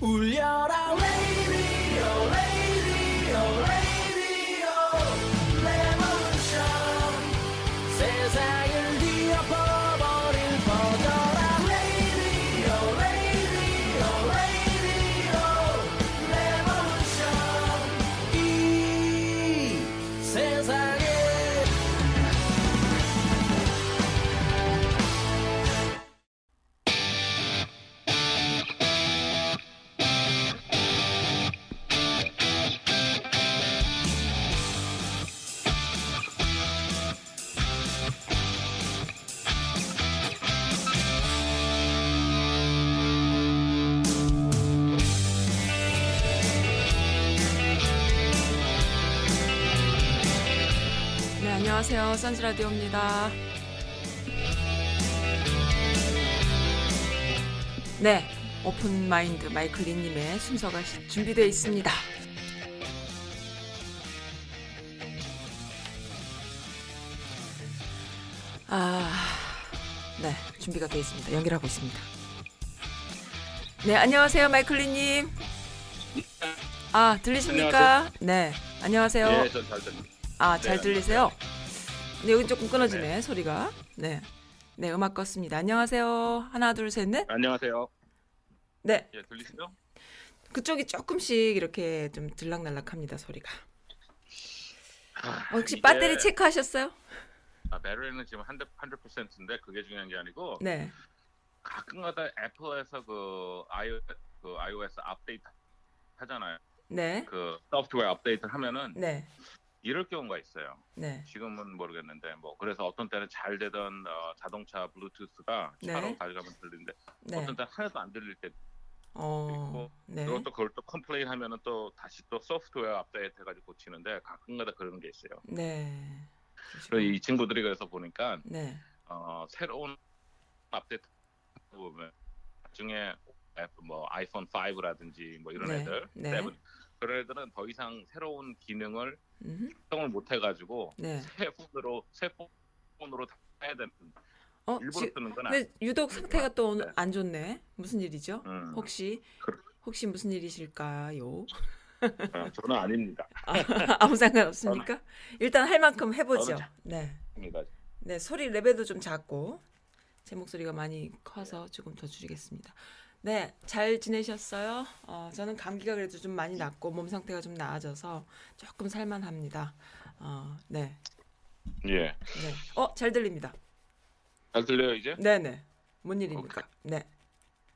울려라 선즈 라디오입니다. 네, open mind 마이클 리님의 순서가 시- 준비되어 있습니다. 아, 네, 준비가 되어 있습니다. 연결하고 있습니다. 네, 안녕하세요, 마이클 리님. 아, 들리십니까? 네, 안녕하세요. 예, 전잘 들립니다. 아, 잘 네, 들리세요? 네, 여기 조금 끊어지네, 소리가. 네. 네, 음악 껐습니다. 안녕하세요. 하나, 둘, 셋, 넷. 안녕하세요. 네, 예, 들리시죠? 그쪽이 조금씩 이렇게 좀 들락날락합니다, 소리가. 아, 어, 혹시 이게- 배터리 체크하셨어요? 아, 배터리는 지금 100, 100%인데 그게 중요한 게 아니고 네. 가끔가다 애플에서 그 iOS, 그 iOS 업데이트 하잖아요. 네. 그 소프트웨어 업데이트를 하면은 네. 이럴 경우가 있어요. 네. 지금은 모르겠는데 뭐 그래서 어떤 때는 잘 되던 어, 자동차 블루투스가 차로 네. 가져가면 들리는데 네. 어떤 때는 하나도 안 들릴 때 어. 네. 그리고 또 그걸 또 complain 하면은 또 다시 또 소프트웨어 업데이트 해가지고 고치는데 가끔가다 그런 게 있어요. 네. 그래서 이 친구들이 그래서 보니까 네. 어, 새로운 업데이트 보면 나중에 앱, 뭐 아이폰 5라든지 뭐 이런 네, 애들 네. 그런 애들은 더 이상 새로운 기능을 음. 작동을 못 해가지고 네. 새 폰으로 새 폰으로 다 해야 되는 어, 일부러 지, 쓰는 건 근데. 유독 상태가 또 네. 안 좋네. 무슨 일이죠? 음, 혹시 그- 혹시 무슨 일이실까요? 어, 저는 아닙니다. 아, 아무 상관 없습니까? 일단 할 만큼 해보죠. 저는 네. 아닙니다. 네, 소리 레벨도 좀 작고 제 목소리가 많이 커서 조금 더 줄이겠습니다. 네, 잘 지내셨어요? 어, 저는 감기가 그래도 좀 많이 났고 몸 상태가 좀 나아져서 조금 살만합니다. 어, 네, 예, 네. 어, 잘 들립니다. 잘 들려요 이제? 네, 네. 뭔 일입니까? 오케이. 네,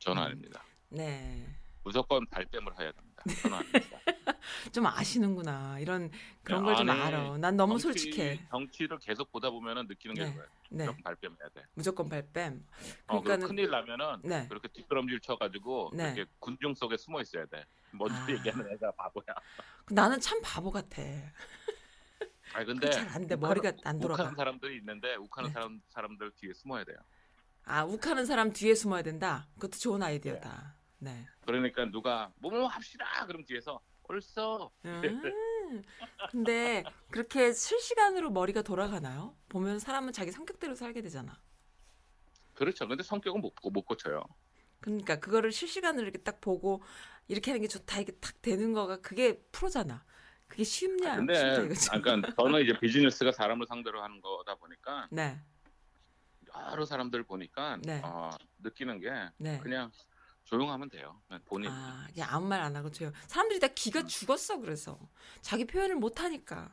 음. 아닙니다. 네. 무조건 발뺌을 해야 됩니다. 저는 아닙니다. 좀 아시는구나. 이런 그런 걸좀 아니, 알아. 난 너무 정치- 솔직해. 정치를 계속 보다 보면은 느끼는 게 네. 그거예요. 네, 무조건 발뺌해야 돼. 무조건 발뺌. 어, 그 그러니까는 큰일 나면은 네. 그렇게 뒷걸음질 쳐가지고 네. 이렇게 군중 속에 숨어 있어야 돼. 먼저 아. 얘기하는 애가 바보야. 나는 참 바보 같아. 아 근데 잘안 돼. 머리가 안 돌아가. 욱하는 사람들이 있는데 욱하는 네. 사람 사람들 뒤에 숨어야 돼요. 아, 욱하는 사람 뒤에 숨어야 된다. 그것도 좋은 아이디어다. 네. 그러니까 누가 뭐뭐 합시다 그럼 뒤에서 옳소. 음, 근데 그렇게 실시간으로 머리가 돌아가나요? 보면 사람은 자기 성격대로 살게 되잖아. 그렇죠. 근데 성격은 못, 고- 못 고쳐요. 그러니까 그거를 실시간으로 이렇게 딱 보고 이렇게 하는 게 좋다 이게 딱 되는 거가 그게 프로잖아. 그게 쉽냐? 아, 근데 쉽다. 아, 그러니까 저는 이제 비즈니스가 사람을 상대로 하는 거다 보니까 네, 여러 사람들 보니까 네. 어, 느끼는 게 네. 그냥 조용하면 돼요. 그냥 본인. 아, 그냥 아무 말 안 하고 줘요. 사람들이 다 기가 죽었어 그래서 자기 표현을 못 하니까.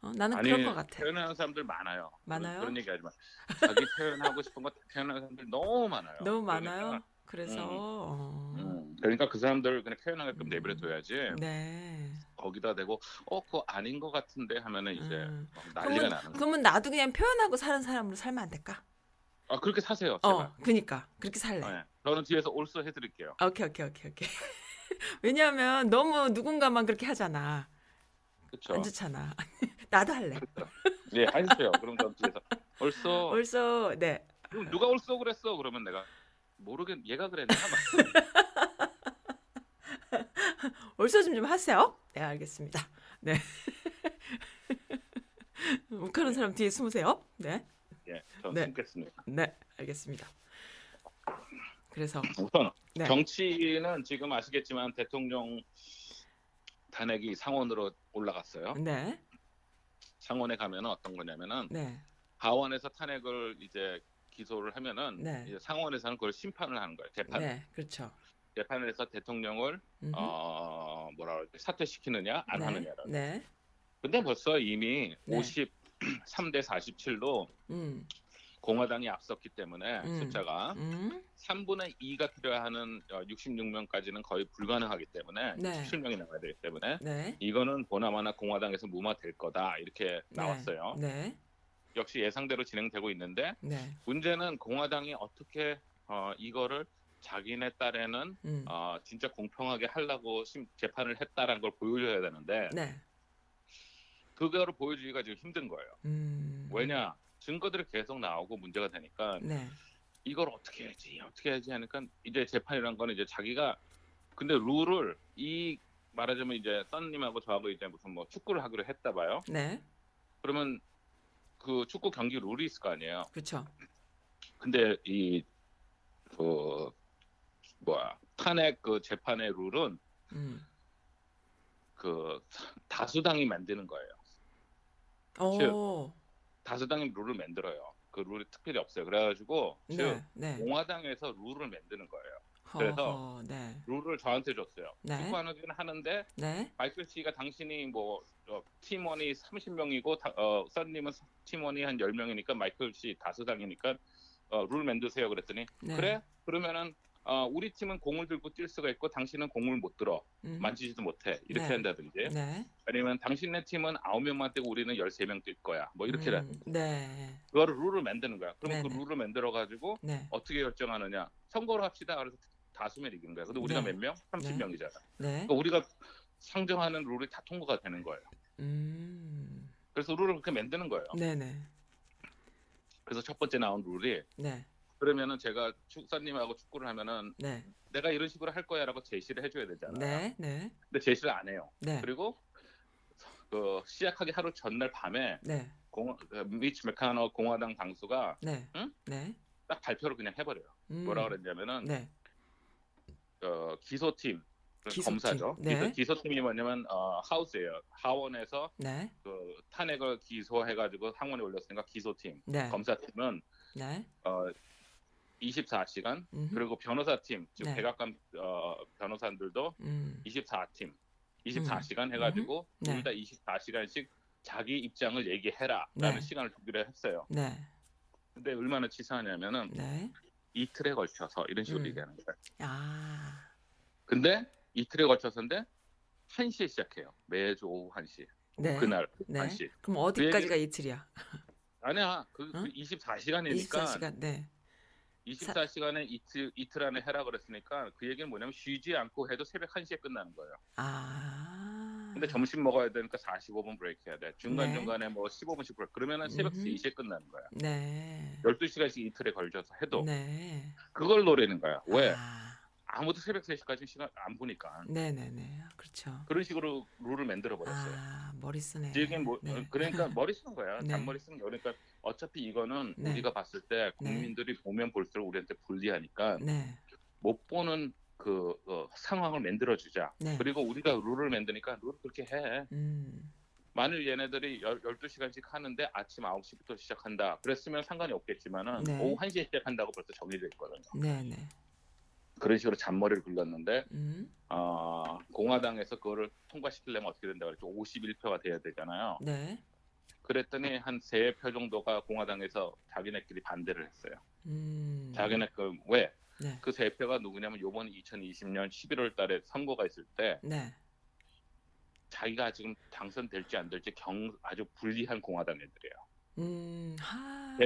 어, 나는 아니 그런 것 같아. 표현하는 사람들 많아요. 많아요? 그런, 그런 얘기 하지 마. 자기 표현하고 싶은 거다 표현하는 사람들 너무 많아요. 너무 그러니까, 많아요. 그래서 음. 어, 음, 그러니까 그 사람들 그냥 표현하게끔 음. 내버려 둬야지. 네. 거기다 대고 어 그거 아닌 것 같은데 하면은 이제 음. 막 난리가 그러면, 나는. 그러면 나도 그냥 표현하고 사는 사람으로 살면 안 될까? 아 그렇게 사세요. 제발. 어, 그니까 그렇게 살래. 네. 저는 뒤에서 올소 해드릴게요. 오케이, 오케이, 오케이, 오케이. 왜냐하면 너무 누군가만 그렇게 하잖아. 그렇죠. 안 좋잖아. 나도 할래. 예, 하세요. 그럼 전 뒤에서 올소. 벌써 네. 그럼 누가 올소 그랬어? 그러면 내가 모르겠. 얘가 그랬나? 막. 벌써 좀좀 하세요. 네, 알겠습니다. 네. 욱하는 사람 뒤에 숨으세요. 네. 예, 전 네. 숨겠습니다. 네, 알겠습니다. 그래서 우선 네. 정치는 지금 아시겠지만 대통령 탄핵이 상원으로 올라갔어요. 네. 상원에 가면은 어떤 거냐면은 네. 하원에서 탄핵을 이제 기소를 하면은 네. 이제 상원에서는 그걸 심판을 하는 거예요. 재판. 네. 그렇죠. 재판을 해서 대통령을 음흠. 어 뭐라 그러지 사퇴시키느냐 안 네. 하느냐라. 네. 근데 벌써 이미 네. 53대 47로 음. 공화당이 앞섰기 때문에 음. 숫자가 음. 3분의 2가 필요하는 66명까지는 거의 불가능하기 때문에 네. 17명이 나와야 되기 때문에 네. 이거는 보나마나 공화당에서 무마될 거다 이렇게 나왔어요. 네. 역시 예상대로 진행되고 있는데 네. 문제는 공화당이 어떻게 어, 이거를 자기네 딸에는 음. 어, 진짜 공평하게 하려고 심- 재판을 했다라는 걸 보여줘야 되는데 네. 그거를 보여주기가 지금 힘든 거예요. 음. 왜냐 증거들이 계속 나오고 문제가 되니까 네. 이걸 어떻게 해야지 어떻게 해야지 하니까 이제 재판이란 거는 이제 자기가 근데 룰을 이 말하자면 이제 썬님하고 저하고 이제 무슨 뭐 축구를 하기로 했다 봐요. 네. 그러면 그 축구 경기 룰이 있을 거 아니에요. 그렇죠. 근데 이 그 뭐야 탄핵 그 재판의 룰은 음. 그 다수당이 만드는 거예요. 오. 다수당이 룰을 만들어요. 그 룰이 특별히 없어요. 그래가지고 즉 네. 네. 공화당에서 룰을 만드는 거예요. 그래서 허허, 네. 룰을 저한테 줬어요. 네. 축구하는 하는데 네. 마이클 씨가 당신이 뭐 어, 팀원이 30명이고 어, 썬님은 팀원이 한 10명이니까 마이클 씨 다수당이니까 어, 룰 만드세요 그랬더니 네. 그래? 그러면은 어, 우리 팀은 공을 들고 뛸 수가 있고 당신은 공을 못 들어 음. 만지지도 못해 이렇게 네. 한다든지 네. 아니면 당신네 팀은 9명만 뛰고 우리는 13명 뛸 거야 뭐 이렇게 음. 네. 그거를 룰을 만드는 거야 그럼 그 네네. 룰을 만들어 가지고 네. 어떻게 결정하느냐 선거를 합시다 그래서 다수면 이기는 거야 근데 우리가 네. 몇 명? 30명이잖아 네. 그러니까 우리가 상정하는 룰이 다 통과가 되는 거예요 음. 그래서 룰을 그렇게 만드는 거예요 네, 네. 그래서 첫 번째 나온 룰이 네. 그러면은 제가 축사님하고 축구를 하면은 네. 내가 이런 식으로 할 거야라고 제시를 해줘야 되잖아요. 네. 네. 근데 제시를 안 해요. 네. 그리고 그 시작하기 하루 전날 밤에 네. 공, 그 미치 메카너 공화당 당수가 네. 응? 네. 딱 발표를 그냥 해버려요. 음. 뭐라 그랬냐면은 네. 어, 기소팀 그 기소팀. 검사죠. 네. 기소, 팀이 뭐냐면 어, 하우스예요. 하원에서 네. 그 탄핵을 기소해가지고 상원에 올렸으니까 기소팀. 네. 검사팀은 네. 어, 24시간 음흠. 그리고 변호사 팀 즉 네. 백악관 어, 변호사들도 음. 24팀 24시간 해가지고 네. 둘다 24시간씩 자기 입장을 얘기해라라는 네. 시간을 주기로 했어요. 네. 근데 얼마나 치사하냐면은 네. 이틀에 걸쳐서 이런 식으로 음. 얘기하는 거예요. 아. 근데 이틀에 걸쳐서인데 1시에 시작해요. 매주 오후 1시. 네. 그날 네. 1시. 그럼 어디까지가 이틀이야? 아니야. 그, 응? 24시간이니까 24시간. 네. 24시간에 이틀 이틀 안에 해라 그랬으니까 그 얘기는 뭐냐면 쉬지 않고 해도 새벽 1시에 끝나는 거예요. 아. 근데 점심 먹어야 되니까 45분 브레이크 해야 돼. 중간중간에 네. 뭐 15분씩 브레이크. 그러면은 새벽 음흠. 3시에 끝나는 거야. 네. 12시간씩 이틀에 걸쳐서 해도 네. 그걸 노리는 거야. 왜? 아. 아무도 새벽 3시까지 시간 안 보니까. 네, 네, 네. 그렇죠. 그런 식으로 룰을 만들어 버렸어요. 아, 머리 쓰네. 이게 뭐 네. 그러니까 머리 쓰는 거야. 네. 잔머리 쓰는 거. 그러니까 어차피 이거는 네. 우리가 봤을 때 국민들이 보면 볼수록 우리한테 불리하니까 네. 못 보는 그 어, 상황을 만들어 주자. 네. 그리고 우리가 룰을 만드니까 룰을 그렇게 해. 음. 만일 얘네들이 12시간씩 하는데 아침 9시부터 시작한다. 그랬으면 상관이 없겠지만은 네. 오후 1시에 시작한다고 벌써 정해져 있거든요. 네, 네. 그런 식으로 잔머리를 굴렸는데 음. 어, 공화당에서 그거를 통과시키려면 어떻게 된다고 그랬죠? 51표가 돼야 되잖아요. 네. 그랬더니 한 세 표 정도가 공화당에서 자기네끼리 반대를 했어요. 음. 자기네 그 왜? 네. 그 세 표가 누구냐면 요번 2020년 11월 달에 선거가 있을 때 네. 자기가 지금 당선될지 안 될지 경 아주 불리한 공화당 애들이에요. 음. 하.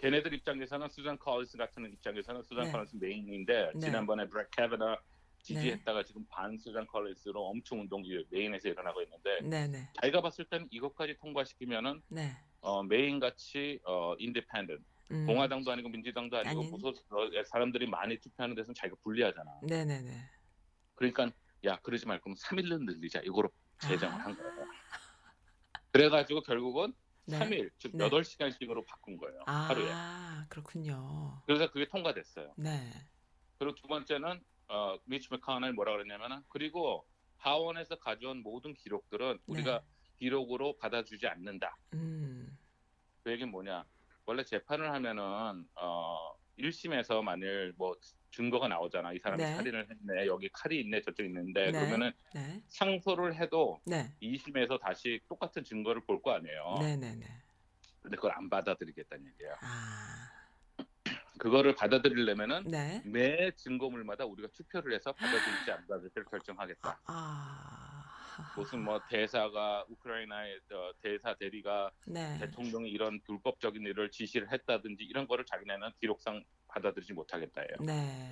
걔네들 입장에서는 수잔 콜린스 같은 입장에서는 수잔 네. 콜린스 메인인데 네. 지난번에 브렛 캐버노 지지했다가 지금 반 수잔 콜린스로 엄청 운동이 메인에서 일어나고 있는데 네, 네. 자기가 봤을 때는 이것까지 통과시키면은 네. 어, 메인 같이 어, independent 음. 공화당도 아니고 민주당도 아니고 아닌. 무소 어, 사람들이 많이 투표하는 데서는 자기가 불리하잖아. 네, 네, 네. 그러니까 야 그러지 말고 그럼 3일로 늘리자 이거로 제정을 아. 한 거예요. 그래가지고 결국은 네. 3일 즉 네. 8시간씩으로 바꾼 거예요. 아, 하루에. 그렇군요. 그래서 그게 통과됐어요. 네. 그리고 두 번째는 어, 미치 메카널 뭐라 그랬냐면은 그리고 하원에서 가져온 모든 기록들은 우리가 기록으로 받아주지 않는다. 음. 그 얘기는 뭐냐? 원래 재판을 하면은 어 1심에서 만일 뭐 증거가 나오잖아. 이 사람이 네. 살인을 했네. 여기 칼이 있네. 저쪽 있는데 네. 그러면은 네. 상소를 해도 네. 2심에서 다시 똑같은 증거를 볼 거 아니에요. 네, 네, 네. 근데 그걸 안 받아들이겠다는 얘기예요. 아. 그거를 받아들이려면은 네. 매 증거물마다 우리가 투표를 해서 받아들일지 안 받아들일지 결정하겠다. 아. 무슨 뭐 대사가 우크라이나의 어, 대사 대리가 네. 대통령이 이런 불법적인 일을 지시를 했다든지 이런 거를 자기네는 기록상 받아들이지 못하겠다예요. 네.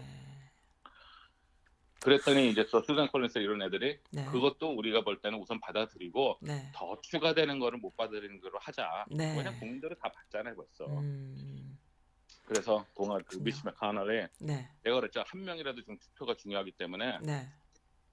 그랬더니 이제 또 수잔 콜린스 이런 애들이 네. 그것도 우리가 볼 때는 우선 받아들이고 네. 더 추가되는 거를 못 받아들이는 거로 하자. 네. 왜냐 국민들은 다 받잖아요 벌써. 음. 그래서 동안 그 그렇군요. 미시 맥카널이 네. 내가 그랬죠 한 명이라도 좀 투표가 중요하기 때문에 네.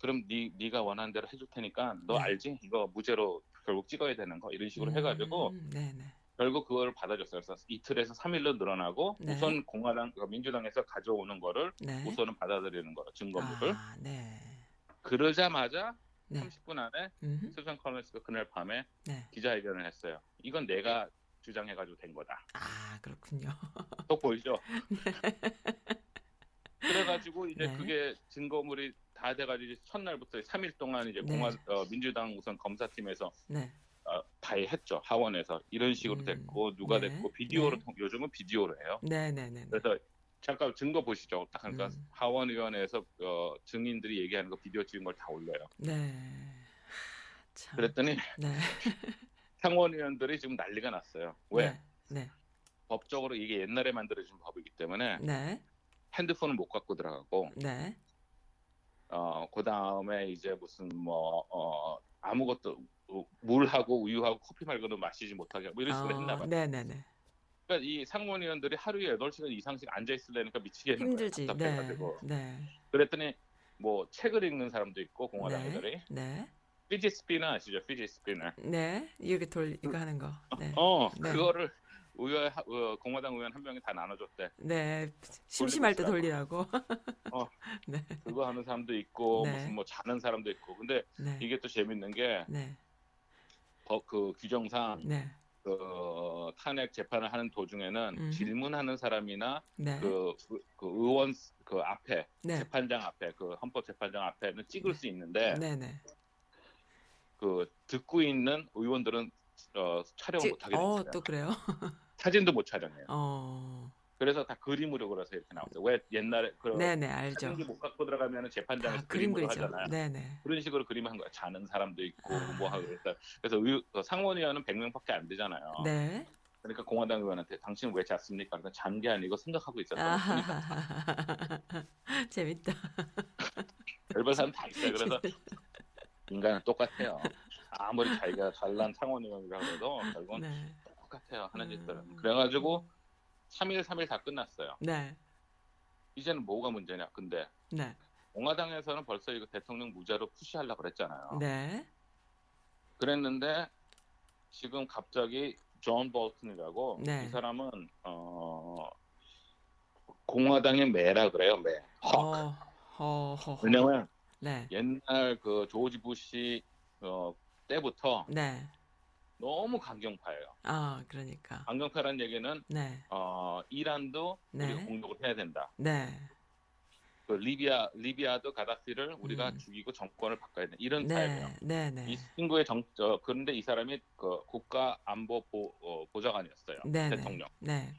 그럼 네 네가 원하는 대로 해줄 테니까 너 네. 알지 이거 무죄로 결국 찍어야 되는 거 이런 식으로 해가지고 음, 네, 네. 결국 그걸 받아줬어요. 그래서 이틀에서 3일로 늘어나고 네. 우선 공화당 그 민주당에서 가져오는 거를 네. 우선은 받아들이는 거예요 증거물을 아, 네. 그러자마자 네. 30분 안에 음흠. 수잔 컬린스가 그날 밤에 네. 기자회견을 했어요. 이건 내가 주장해가지고 된 거다. 아, 그렇군요. 또 보이죠? 그래가지고 이제 네. 그게 증거물이 다 돼가지고 이제 첫날부터 3일 동안 이제 네. 공화 어, 민주당 우선 검사팀에서 네. 어, 다 했죠 하원에서 이런 식으로 음, 됐고 누가 네. 됐고 비디오로 네. 통- 요즘은 비디오로 해요. 네, 네, 네. 네. 그래서 잠깐 증거 보시죠. 딱 하니까 음. 하원의원회에서 어, 증인들이 얘기하는 거 비디오 찍은 걸 다 올려요. 네. 참. 그랬더니 네. 상원의원들이 지금 난리가 났어요. 왜? 네. 네. 법적으로 이게 옛날에 만들어진 법이기 때문에 네. 핸드폰을 못 갖고 들어가고 네. 어, 그 다음에 이제 무슨 뭐, 어, 아무것도 우- 물하고 우유하고 커피 말고는 마시지 못하게 하고 이런 식으로 했나 봐요. 네, 네, 네. 그러니까 이 상무위원들이 하루에 8시간 이상씩 앉아 있으려니까 미치겠는 힘들지. 거예요. 네. 답답해가지고. 네. 그랬더니 뭐 책을 읽는 사람도 있고 공화당 애들이 네. 피지 스피너 아시죠? 피지 스피너. 네. 이렇게 돌 이거 하는 거. 네. 어, 네. 그거를 의회 어, 공화당 의원 한 명이 다 나눠줬대. 네. 심심할 때. 돌리라고. 어. 네. 그거 하는 사람도 있고 네. 무슨 뭐 자는 사람도 있고. 근데 네. 이게 또 재밌는 게 네. 법그 규정상 네. 그 탄핵 재판을 하는 도중에는 음. 질문하는 사람이나 네. 그, 그, 그 의원 그 앞에 네. 재판장 앞에 그 헌법 재판장 앞에는 찍을 수 있는데 네, 네. 그 듣고 있는 의원들은 어, 촬영을 지- 못 하게 어, 됐어요. 또 그래요? 사진도 못 촬영해요. 어. 그래서 다 그림으로 그려서 이렇게 나왔어요. 왜 옛날에 그 네, 네, 알죠. 사진기 못 갖고 들어가면 재판장에서 아, 그림 그림으로 그리죠. 하잖아요. 네, 네. 그런 식으로 그림을 한 거야. 자는 사람도 있고 아. 뭐 하고 그랬다. 그래서 의, 그 상원의원은 100명밖에 안 되잖아요. 네. 그러니까 공화당 의원한테 당신은 왜 잤습니까? 그러니까 잔 게 아니고 생각하고 있었다고. 아, 재밌다. 별별 사람 다 있어요. 그래서 인간은 똑같아요. 아무리 자기가 잘난 상원의원이라고 해도 결국은 네. 똑같아요. 하는 음. 짓들은. 그래가지고 3일 3일 다 끝났어요. 네. 이제는 뭐가 문제냐? 근데 네. 공화당에서는 벌써 이거 대통령 무죄로 push하려고 그랬잖아요. 네. 그랬는데 지금 갑자기 존 볼튼이라고 네. 이 사람은 어 공화당의 매라 그래요. 매. 헉. 어. 허, 허. 왜냐면 네. 옛날 그 조지 부시 어, 때부터 네. 너무 강경파예요. 아, 그러니까. 강경파라는 얘기는 네. 어, 이란도 네. 우리가 공격을 해야 된다. 네. 그 리비아 리비아도 가다피를 우리가 음. 죽이고 정권을 바꿔야 된다. 이런 타입이에요. 네. 네, 이 네. 친구의 정 어, 그런데 이 사람이 그 국가 안보 보, 어, 보좌관이었어요. 네, 네. 대통령. 네.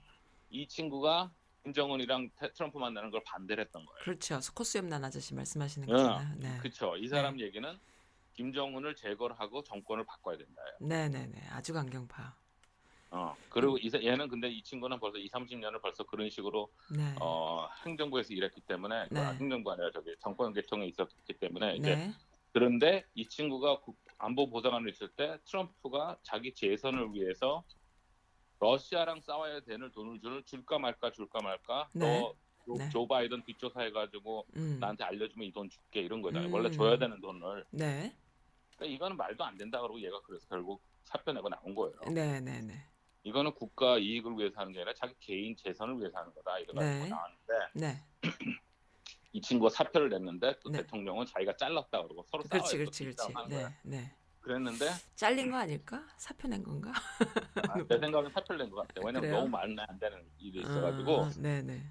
이 친구가 김정은이랑 태- 트럼프 만나는 걸 반대를 했던 거예요. 그렇죠. 스코스 염난 아저씨 말씀하시는 네. 거잖아요. 네. 그렇죠. 이 사람 얘기는 김정은을 제거를 하고 정권을 바꿔야 된다요. 네, 네, 네. 아주 강경파. 어. 그리고 이, 사- 얘는 근데 이 친구는 벌써 2, 30년을 벌써 그런 식으로 네. 어, 행정부에서 일했기 때문에 네. 아, 행정부 아니라 저기 정권 계통에 있었기 때문에 이제 네. 그런데 이 친구가 국- 안보 보좌관을 있을 때 트럼프가 자기 재선을 위해서 러시아랑 싸워야 되는 돈을 줄, 줄까 말까 줄까 말까 네. 너 조, 네. 조 바이든 뒷조사해가지고 음. 나한테 알려주면 이 돈 줄게 이런 거잖아요. 음. 원래 줘야 되는 돈을. 네. 그러니까 이거는 말도 안 된다 그러고 얘가 그래서 결국 사표 내고 나온 거예요. 네, 네, 네. 이거는 국가 이익을 위해서 하는 게 아니라 자기 개인 재선을 위해서 하는 거다. 이래가지고 네. 나왔는데 네. 이 친구가 사표를 냈는데 또 네. 대통령은 자기가 잘랐다 그러고 서로 그렇지. 그렇지, 그렇지. 싸움하는 거야. 네, 네. 그랬는데 잘린 거 아닐까? 사표 낸 건가? 아, 내 생각엔 사표를 낸 것 같아. 왜냐면 그래요? 너무 말면 안 되는 일이 있어가지고 아, 네, 네,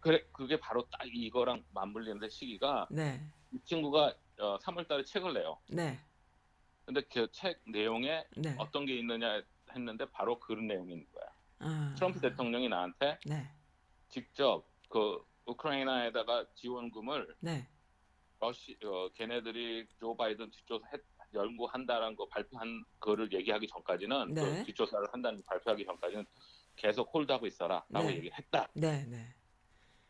그래 그게 바로 딱 이거랑 맞물리는데 시기가 네, 이 친구가 어, 3월달에 책을 내요. 네, 근데 그 책 내용에 네. 어떤 게 있느냐 했는데 바로 그런 있는 거야. 아, 트럼프 대통령이 나한테 네, 직접 그 우크라이나에다가 지원금을 네, 러시 어, 걔네들이 조 바이든 뒷조사 했, 연구한다라는 거 발표한 거를 얘기하기 전까지는 네. 그 뒷조사를 한다는 거 발표하기 전까지는 계속 홀드하고 있어라라고 네. 얘기했다. 네, 네.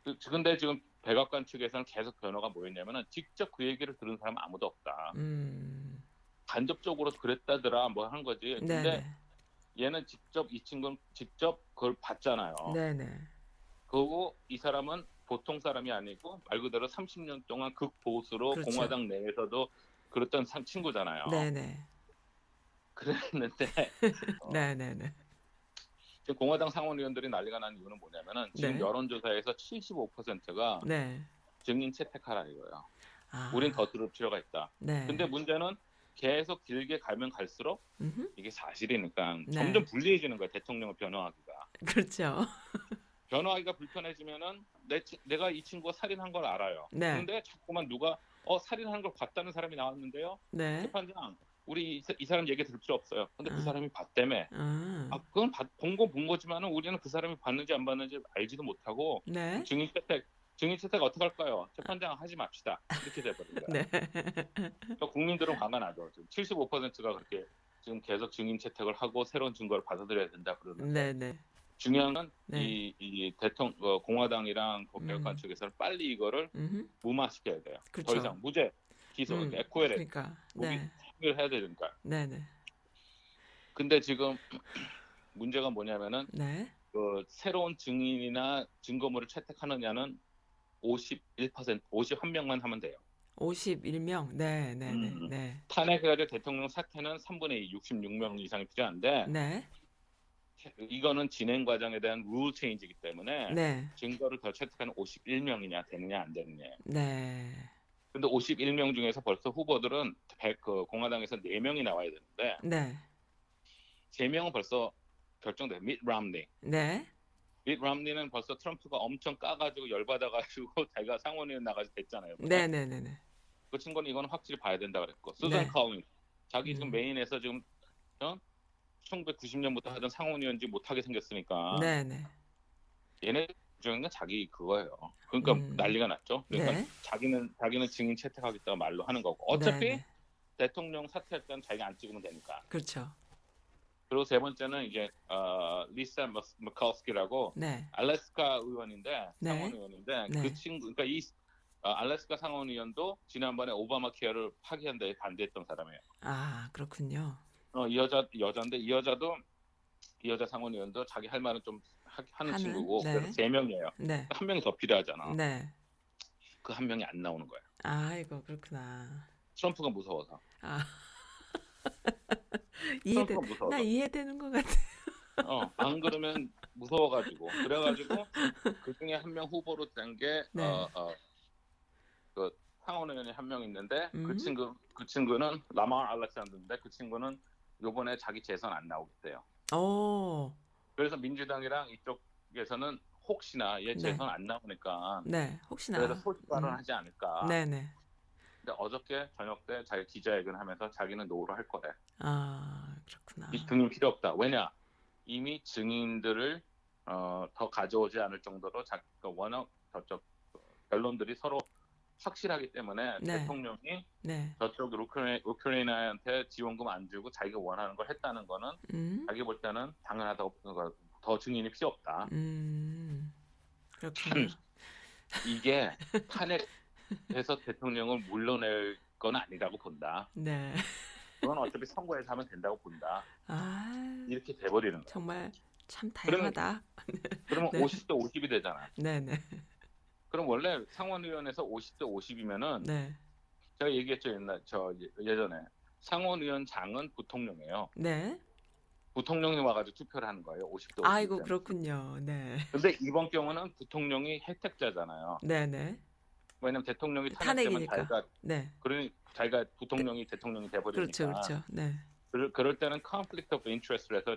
그- 근데 지금 백악관 측에서는 계속 변호가 뭐였냐면은 직접 그 얘기를 들은 사람 은 아무도 없다. 음, 간접적으로 그랬다더라 뭐 한 거지. 네, 근데 네, 얘는 직접 이 친구는 직접 그걸 봤잖아요. 네, 네. 그리고 이 사람은 보통 사람이 아니고 말 그대로 30년 동안 극보수로 그렇죠. 공화당 내에서도 그랬던 상- 친구잖아요. 네, 네, 그랬는데 어, 네, 네, 네. 지금 공화당 상원의원들이 난리가 난 이유는 뭐냐면은 지금 네. 여론조사에서 75%가 네. 증인 채택하라 이거예요. 아, 우린 더 들을 필요가 있다. 네. 근데 문제는 계속 길게 가면 갈수록 음흠, 이게 사실이니까 네. 점점 불리해지는 거야 대통령을 변호하기가. 그렇죠. 변호하기가 불편해지면은 내, 치- 내가 이 친구가 살인한 걸 알아요. 네. 근데 자꾸만 누가 어 살인한 걸 봤다는 사람이 나왔는데요. 네. 재판장 우리 이, 사- 이 사람 얘기 들을 필요 없어요. 근데 그 음. 사람이 봤다며. 아, 아 그건 본거 본 거지만은 우리는 그 사람이 봤는지 안 봤는지 알지도 못하고 네. 증인 채택 증인 채택 어떻게 할까요? 재판장 하지 맙시다. 이렇게 돼버린 거야. 네. 그러니까 국민들은 화가 나죠. 지금 75%가 그렇게 지금 계속 증인 채택을 하고 새로운 증거를 받아들여야 된다 그러는데 네, 네. 중요한 건 네. 이, 이 대통령 어, 공화당이랑 백악관 음. 측에서는 빨리 이거를 음흠, 무마시켜야 돼요. 그렇죠. 더 이상 무죄 기소 음, 에코엘에 그러니까. 네. 해야 되니까. 네, 네. 근데 지금 문제가 뭐냐면은 네. 그 새로운 증인이나 증거물을 채택하느냐는 51% 51명만 하면 돼요. 51명. 네, 네, 네. 음. 네. 탄핵해가지고 대통령 사퇴는 3분의 2, 66명 이상이 필요한데 네. 이거는 진행 과정에 대한 룰 체인지이기 때문에 네. 증거를 더 채택하는 51명이냐 되느냐 안 되느냐. 네. 근데 51명 중에서 벌써 후보들은 100, 그 공화당에서 4명이 나와야 되는데 네. 3명은 벌써 결정돼. 밋 람니. 네. 밋 람니는 벌써 트럼프가 엄청 까가지고 열받아가지고 자기가 상원의원 나가서 됐잖아요. 네, 네, 네, 네. 그 친구는 이건 확실히 봐야 된다 그랬고 수잔 네. 카우인 자기 지금 음. 메인에서 지금 어? 1990년부터 하던 상원의원직 못하게 생겼으니까 네, 네. 얘네 중에는 자기 그거예요. 그러니까 음. 난리가 났죠. 그러니까 네. 자기는 자기는 증인 채택하겠다고 말로 하는 거고 어차피 네, 네. 대통령 사퇴할 때는 자기가 안 찍으면 되니까. 그렇죠. 그리고 세 번째는 이제 어, 리사 머카우스키라고 네. 알래스카 의원인데 네. 상원 의원인데 네. 그 친구 그러니까 이 어, 알래스카 상원 의원도 지난번에 오바마 케어를 파기한 데 반대했던 사람이에요. 아, 그렇군요. 어, 이 여자 여자인데 이 여자도 이 여자 상원 의원도 자기 할 말은 좀 하, 는 하는? 친구고 네. 그래서 세 명이에요. 네. 한 명이 더 필요하잖아. 네. 그 한 명이 안 나오는 거야. 아이고, 그렇구나. 트럼프가 무서워서. 아. 이해돼. 트럼프가 무서워서. 나 이해되는 것 같아. 어, 안 그러면 무서워가지고 그래가지고 그 중에 한 명 후보로 된 게 네. 어, 어, 그 상원 의원이 한 명 있는데 음. 그 친구 그 친구는 라마 알렉산더인데 그 친구는 요번에 자기 재선 안 나오겠대요. 오. 그래서 민주당이랑 이쪽에서는 혹시나 얘 네. 재선 안 나오니까 네. 혹시나. 그래서 소신 발언 음. 하지 않을까. 네, 네. 근데 어저께 저녁 때 자기 기자회견하면서 자기는 no를 할 거래. 아, 그렇구나. 이 증인 필요 없다. 왜냐? 이미 증인들을 어, 더 가져오지 않을 정도로 자, 그 워낙 저쪽 어, 변론들이 서로 확실하기 때문에 네. 대통령이 네. 저쪽 우크라이, 우크라이나한테 지원금 안 주고 자기가 원하는 걸 했다는 거는 음. 자기 볼 때는 당연하다고 어, 더 증인이 필요 없다. 음. 그렇구나. 이게 탄핵 해서 대통령을 물러낼 건 아니라고 본다. 네. 그건 어차피 선거에서 하면 된다고 본다. 아, 이렇게 돼버리는 거야. 정말 참 그러면- 다양하다. 그러면 네. 50대 50이 되잖아. 네, 네. 그럼 원래 상원의원에서 50대 50이면은 네. 제가 얘기했죠 옛날 저 예- 예전에 상원의원장은 부통령이에요. 네. 부통령이 와가지고 투표를 하는 거예요. 50대 50. 아이고, 그렇군요. 네. 근데 이번 경우는 부통령이 혜택자잖아요. 네, 네. 왜냐면 대통령이 탄핵되면. 자기가 네. 그러니 자기가 부통령이 대통령이 돼버리니까 그렇죠, 그렇죠. 네. 그럴, 그럴 때는 conflict of interest를 해서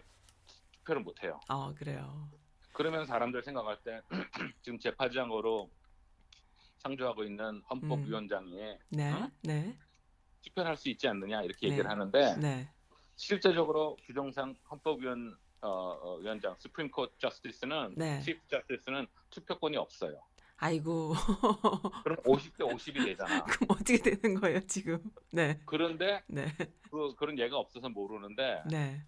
투표를 못 해요. 아 그래요. 그러면 사람들 생각할 때 지금 재파장으로 상주하고 있는 헌법위원장이 네, 어? 네, 투표를 할수 있지 않느냐 이렇게 네. 얘기를 하는데 네. 실제적으로 규정상 헌법위원 어, 어, 위원장 수프림 코트 저스티스는 네. 치프 저스티스는 투표권이 없어요. 아이고, 그럼 50대 50이 되잖아. 그럼 어떻게 되는 거예요 지금? 네, 그런데 네, 그, 그런 예가 없어서 모르는데 네,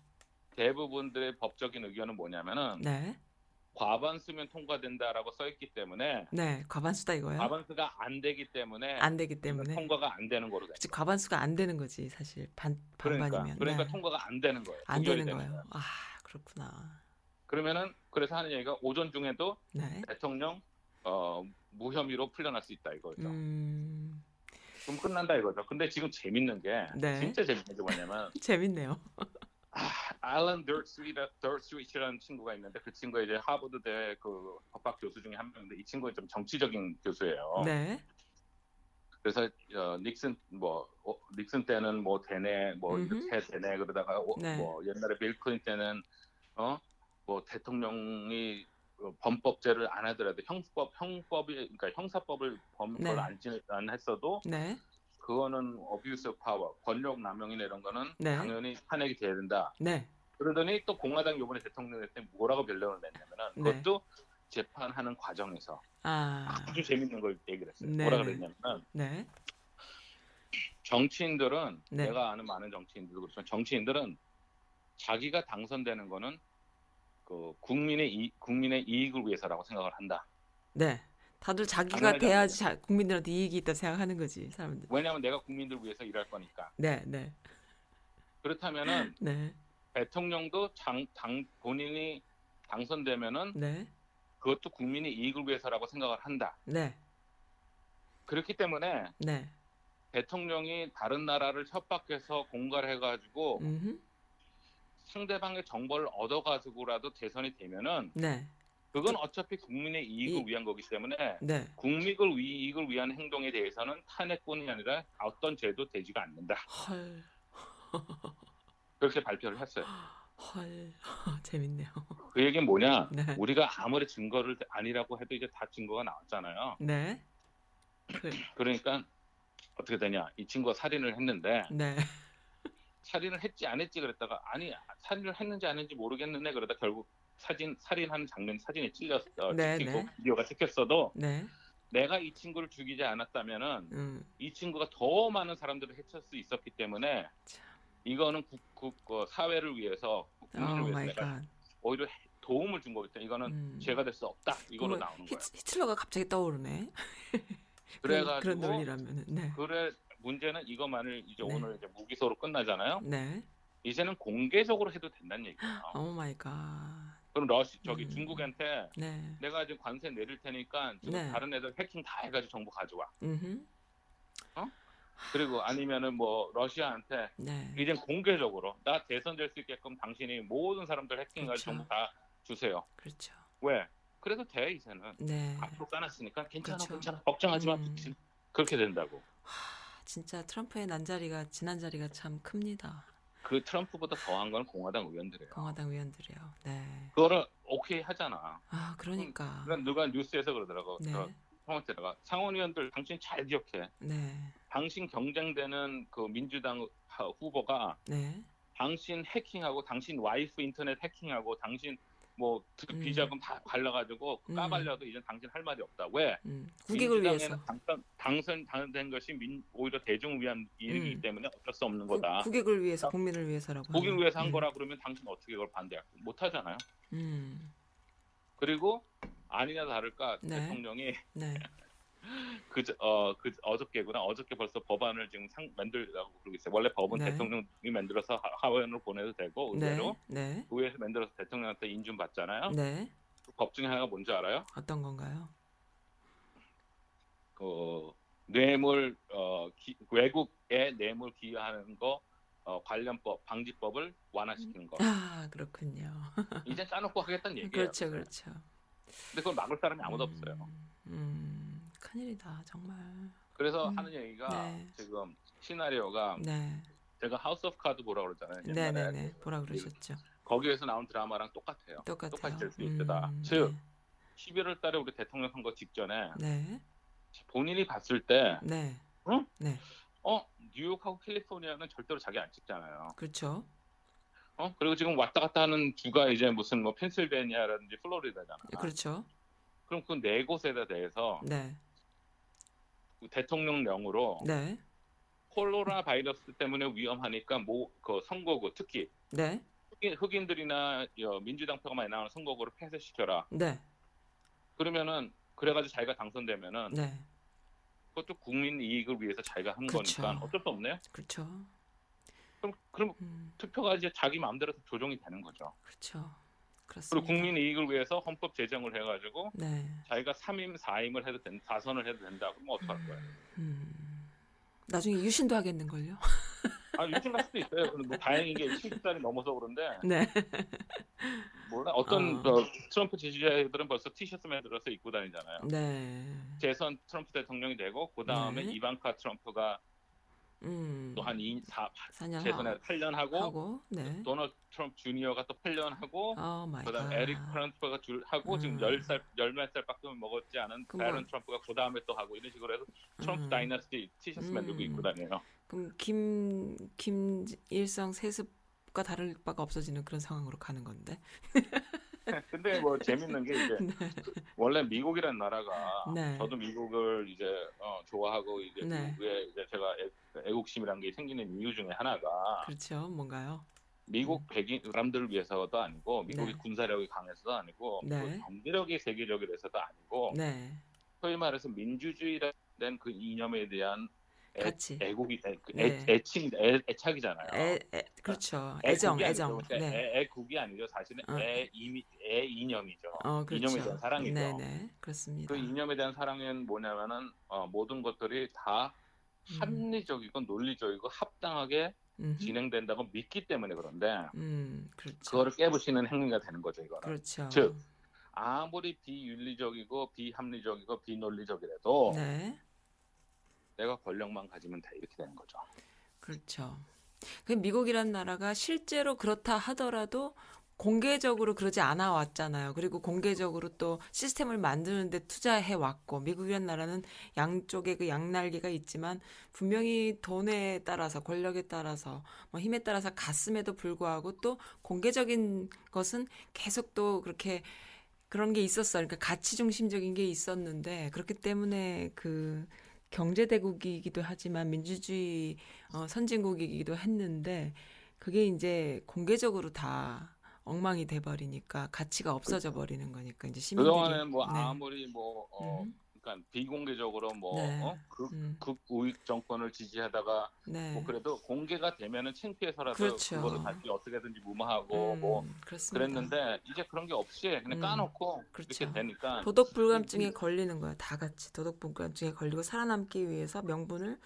대부분들의 법적인 의견은 뭐냐면은 네, 과반수면 통과된다라고 써 있기 때문에 네. 과반수다 이거요? 과반수가 안 되기 때문에 안 되기 때문에. 통과가 안 되는 거로 돼. 그치, 과반수가 안 되는 거지 사실 반 그러니까 반반이면. 그러니까 네. 통과가 안 되는 거예요. 안 되는 거예요. 아 그렇구나. 그러면은 그래서 하는 얘기가 오전 중에도 네. 대통령 어, 무혐의로 풀려날 수 있다 이거죠. 음, 그럼 끝난다 이거죠. 근데 지금 재밌는 게 네. 진짜 재밌는 게 뭐냐면 재밌네요. 알런 더스위트라는 친구가 있는데 그 친구가 이제 하버드대 그 법학 교수 중에 한 명인데 이 친구는 좀 정치적인 교수예요. 네, 그래서 어, 닉슨 뭐 어, 닉슨 때는 뭐 되네 뭐 음흠. 이렇게 해 되네 그러다가 어, 네. 뭐 옛날에 빌 클린턴 때는 어 뭐 대통령이 어, 범법제를 안 하더라도 형법 형법이 그러니까 형사법을 범죄를 네. 안, 지- 안 했어도 네, 그거는 어뷰스 파워 권력 남용이나 이런 거는 네. 당연히 탄핵이 돼야 된다. 네, 그러더니 또 공화당 요번에 대통령 때 뭐라고 변론을 냈냐면은 네. 그것도 재판하는 과정에서 아, 아주 재밌는 걸 얘기를 했어요. 네, 뭐라 네. 그랬냐면은 네, 정치인들은 네. 내가 아는 많은 정치인들도 그렇지만 정치인들은 자기가 당선되는 거는 그 국민의 이, 국민의 이익을 위해서라고 생각을 한다. 네. 다들 자기가 돼야지 자, 국민들한테 이익이 있다 생각하는 거지 사람들. 왜냐하면 내가 국민들 위해서 일할 거니까. 네, 네, 그렇다면은 네, 대통령도 장, 당 본인이 당선되면은 네, 그것도 국민의 이익을 위해서라고 생각을 한다. 네, 그렇기 때문에 네. 대통령이 다른 나라를 협박해서 공갈을 해가지고 음, 상대방의 정보를 얻어가지고라도 대선이 되면은 네, 그건 어차피 국민의 이익을 이- 위한 거기 때문에 네. 국민을 위- 이익을 위한 행동에 대해서는 탄핵뿐이 아니라 어떤 죄도 되지가 않는다. 헐, 그렇게 발표를 했어요. 헐, 재밌네요. 그 얘기는 뭐냐? 네, 우리가 아무리 증거를 아니라고 해도 이제 다 증거가 나왔잖아요. 네, 그, 그러니까 어떻게 되냐? 이 친구가 살인을 했는데 네, 살인을 했지 안 했지 그랬다가 아니 살인을 했는지 안 했는지 모르겠는데 그러다 결국 사진 살인하는 장면 사진이 찔렸 어 네, 찍히고 네. 비디오가 찍혔어도 네, 내가 이 친구를 죽이지 않았다면은 음, 이 친구가 더 많은 사람들을 해칠 수 있었기 때문에 참. 이거는 국, 국 어, 사회를 위해서 국민을 오 위해서 내가 갓. 오히려 해- 도움을 준 거기 때문에 이거는 음. 죄가 될 수 없다 그러면 나오는 거야. 히트, 히틀러가 갑자기 떠오르네. 그래가지고 그런 논리라면은, 네, 그래 문제는 이것만을 이제 네. 오늘 이제 무기소로 끝나잖아요. 네, 이제는 공개적으로 해도 된다는 얘기예요. oh my god. 그럼 러시 저기 음. 중국한테 네, 내가 지금 관세 내릴 테니까 지금 네. 다른 애들 해킹 다 해가지고 정보 가져와. 음, 그리고 아니면은 뭐 러시아한테 네, 이젠 공개적으로 나 대선 될 수 있게끔 당신이 모든 사람들 해킹해가지고 그렇죠. 정보 다 주세요. 그렇죠. 왜? 그래도 돼 이제는 네. 앞으로 까놨으니까 괜찮아 그렇죠. 괜찮아 걱정하지 마 음. 그렇게 된다고. 하, 진짜 트럼프의 난자리가 지난 자리가 참 큽니다. 그 트럼프보다 더한 건 공화당 의원들이에요. 공화당 의원들이요. 네. 그거를 오케이 하잖아. 아 그러니까. 그러니까 누가 뉴스에서 그러더라고. 네. 저 통화대다가 상원 의원들 당신 잘 기억해. 네. 당신 경쟁되는 그 민주당 하- 후보가 네. 당신 해킹하고 당신 와이프 인터넷 해킹하고 당신 뭐 드- 음. 비자금 다 발라가지고 음. 까발려도 이제 당신 할 말이 없다. 왜? 음. 국익을 위해서. 당선 당선 당된 것이 민, 오히려 대중을 위한 일이기 음. 때문에 어쩔 수 없는 국, 거다. 국익을 위해서 국민을 위해서라고. 국익을. 위해서 한 음. 거라 그러면 당신 어떻게 이걸 반대할 못 하잖아요. 음. 그리고 아니냐 다를까 네. 대통령이 네. 그, 어, 그 어저께구나. 어저께 벌써 법안을 지금 상, 만들라고 그러고 있어요. 원래 법은 네. 대통령이 만들어서 하- 하원으로 보내도 되고 네. 의회로 네. 의회에서 만들어서 대통령한테 인준 받잖아요. 네. 그 법 중에 하나가 뭔지 알아요? 어떤 건가요? 그 뇌물 어, 기- 외국에 뇌물 기여하는 거 어, 관련법 방지법을 완화시키는 거. 아 그렇군요. 이제 까놓고 하겠다는 얘기예요. 그렇죠, 그렇죠. 근데 그걸 막을 사람이 아무도 음, 없어요. 음, 크, 큰일이다 정말. 그래서 음. 하는 얘기가 네. 지금 시나리오가 네, 제가 House of Cards 보라 그러잖아요. 네, 옛날에. 네, 네. 뭐라 그러셨죠? 거기에서 나온 드라마랑 똑같아요. 똑같아요. 똑같이 될 수 있다. 즉 11월 달에 우리 대통령 선거 직전에 네, 본인이 봤을 때 네, 어, 뉴욕하고 캘리포니아는 절대로 자기 안 찍잖아요. 그렇죠. 어? 그리고 지금 왔다 갔다 하는 주가 이제 무슨 뭐 펜실베니아라든지 플로리다잖아. 그렇죠. 그럼 그 네 곳에 대해서 네, 그 대통령령으로 네, 콜로라 바이러스 때문에 위험하니까 뭐그 선거구 특히 네, 흑인, 흑인들이나 여, 민주당 표가 많이 나오는 선거구를 폐쇄시켜라. 네, 그러면은 그래가지고 자기가 당선되면은 네, 그것도 국민 이익을 위해서 자기가 한 그쵸. 거니까 어쩔 수 없네요. 그렇죠. 그럼 그럼 음, 투표가 이제 자기 마음대로 조정이 되는 거죠. 그렇죠. 그리고 그렇습니다. 국민 이익을 위해서 헌법 제정을 해가지고 네. 자기가 3임 4임을 해도 된 4선을 해도 된다. 그러면 어떡할 거예요? 음, 나중에 유신도 하겠는걸요? 아 유신 갈 수도 있어요. 근데 뭐 다행인 게 70살이 넘어서 그런데 네. 몰라 어떤 어. 그 트럼프 지지자들은 벌써 티셔츠 만들어서 입고 다니잖아요. 네. 재선 트럼프 대통령이 되고 그 다음에 네. 이방카 트럼프가 음. 또한 2, 4, 4년 재선에 8년 하고, 하고 네. 도널드 트럼프 주니어가 또 8년 하고 oh my God. 그다음 에릭 트럼프가 줄 하고 지금 음. 10살 열몇 살밖에 먹었지 않은 배런 트럼프가 그 다음에 또 하고 이런 식으로 해서 트럼프 음. 다이너스티 티셔츠 음. 만들고 입고 다녀요. 그럼 김 김일성 세습과 다를 바가 없어지는 그런 상황으로 가는 건데. 근데 뭐 재밌는 게 이제 원래 미국이라는 나라가 네. 저도 미국을 이제 어, 좋아하고 이제 네. 미국에 이제 제가 애, 애국심이라는 게 생기는 이유 중에 하나가 그렇죠. 뭔가요? 미국 백인 사람들을 위해서도 아니고 미국이 네. 군사력이 강해서도 아니고 네. 그 경제력이 세계적이라서도 아니고 네. 소위 말해서 민주주의라는 그 이념에 대한 애, 같이. 애국이 애, 그 네. 애, 애칭 애, 애착이잖아요. 애, 애 그렇죠. 애정, 아니죠. 애정. 그러니까 네. 애, 애국이 아니죠. 사실은 어. 애, 이미, 애 이념이죠. 어, 그렇죠. 이념에 대한 사랑이죠. 네, 네. 그렇습니다. 그 이념에 대한 사랑은 뭐냐면은 어, 모든 것들이 다 음. 합리적이고 논리적이고 합당하게 음흠. 진행된다고 믿기 때문에 그런데 음, 그렇죠. 그거를 깨부시는 행위가 되는 거죠 이거는. 그렇죠. 즉, 아무리 비윤리적이고 비합리적이고 비논리적이라도 네. 내가 권력만 가지면 돼 이렇게 되는 거죠. 그렇죠. 그 미국이란 나라가 실제로 그렇다 하더라도 공개적으로 그러지 않아 왔잖아요. 그리고 공개적으로 또 시스템을 만드는데 투자해 왔고 미국이란 나라는 양쪽에 그 양날개가 있지만 분명히 돈에 따라서 권력에 따라서 뭐 힘에 따라서 갔음에도 불구하고 또 공개적인 것은 계속 또 그렇게 그런 게 있었어요. 그러니까 가치 중심적인 게 있었는데 그렇기 때문에 그 경제 대국이기도 하지만 민주주의 어, 선진국이기도 했는데 그게 이제 공개적으로 다 엉망이 돼 버리니까 가치가 없어져 버리는 거니까 이제 시민들이 그동안에 뭐 네. 아무리 뭐 어, 음, 그러니까 비공개적으로 뭐 네. 어? 극, 음, 극우익 정권을 지지하다가 네. 뭐 그래도 공개가 되면은 창피해서라도 그렇죠. 그거를 다시 어떻게든지 무마하고 음, 뭐 그렇습니다. 그랬는데 이제 그런 게 없이 그냥 음, 까놓고 그렇죠. 이렇게 되니까 도덕 불감증에 걸리는 거야. 다 같이 도덕 불감증에 걸리고 살아남기 위해서 명분을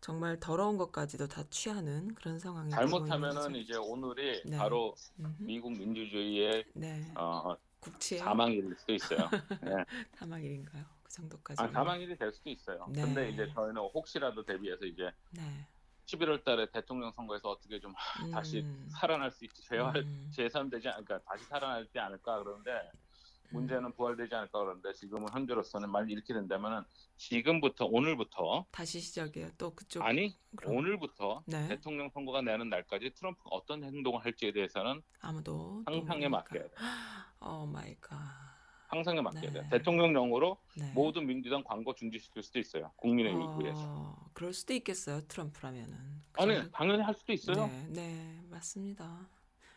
정말 더러운 것까지도 다 취하는 그런 상황이 잘못하면은. 이제 오늘이 네. 바로 음흠. 미국 민주주의의 네. 어, 국치의 사망일 수도 있어요. 네. 사망일인가요? 그 정도까지. 아, 사망일이 될 수도 있어요. 네. 근데 이제 저희는 혹시라도 대비해서 이제 네. 11월 달에 대통령 선거에서 어떻게 좀 다시 음, 살아날 수 있지 재활 음, 재선되지 않 그러니까 다시 살아나지 않을까 그러는데 군주제는 부활되지 않을까 그러는데 지금은 현재로서는 만약 이렇게 된다면은 지금부터 오늘부터 다시 시작이에요. 또 그쪽 아니 그럼. 오늘부터 네. 대통령 선거가 내는 날까지 트럼프가 어떤 행동을 할지에 대해서는 아무도 상상에 맡겨야 돼. Oh my God. 상상에 맡겨야 네. 돼. 대통령령으로 네. 모든 민주당 광고 중지시킬 수도 있어요. 국민의 이익 위해서. 어, 그럴 수도 있겠어요. 트럼프라면은. 그 아니 당연히 할 수도 있어요. 네, 네, 맞습니다.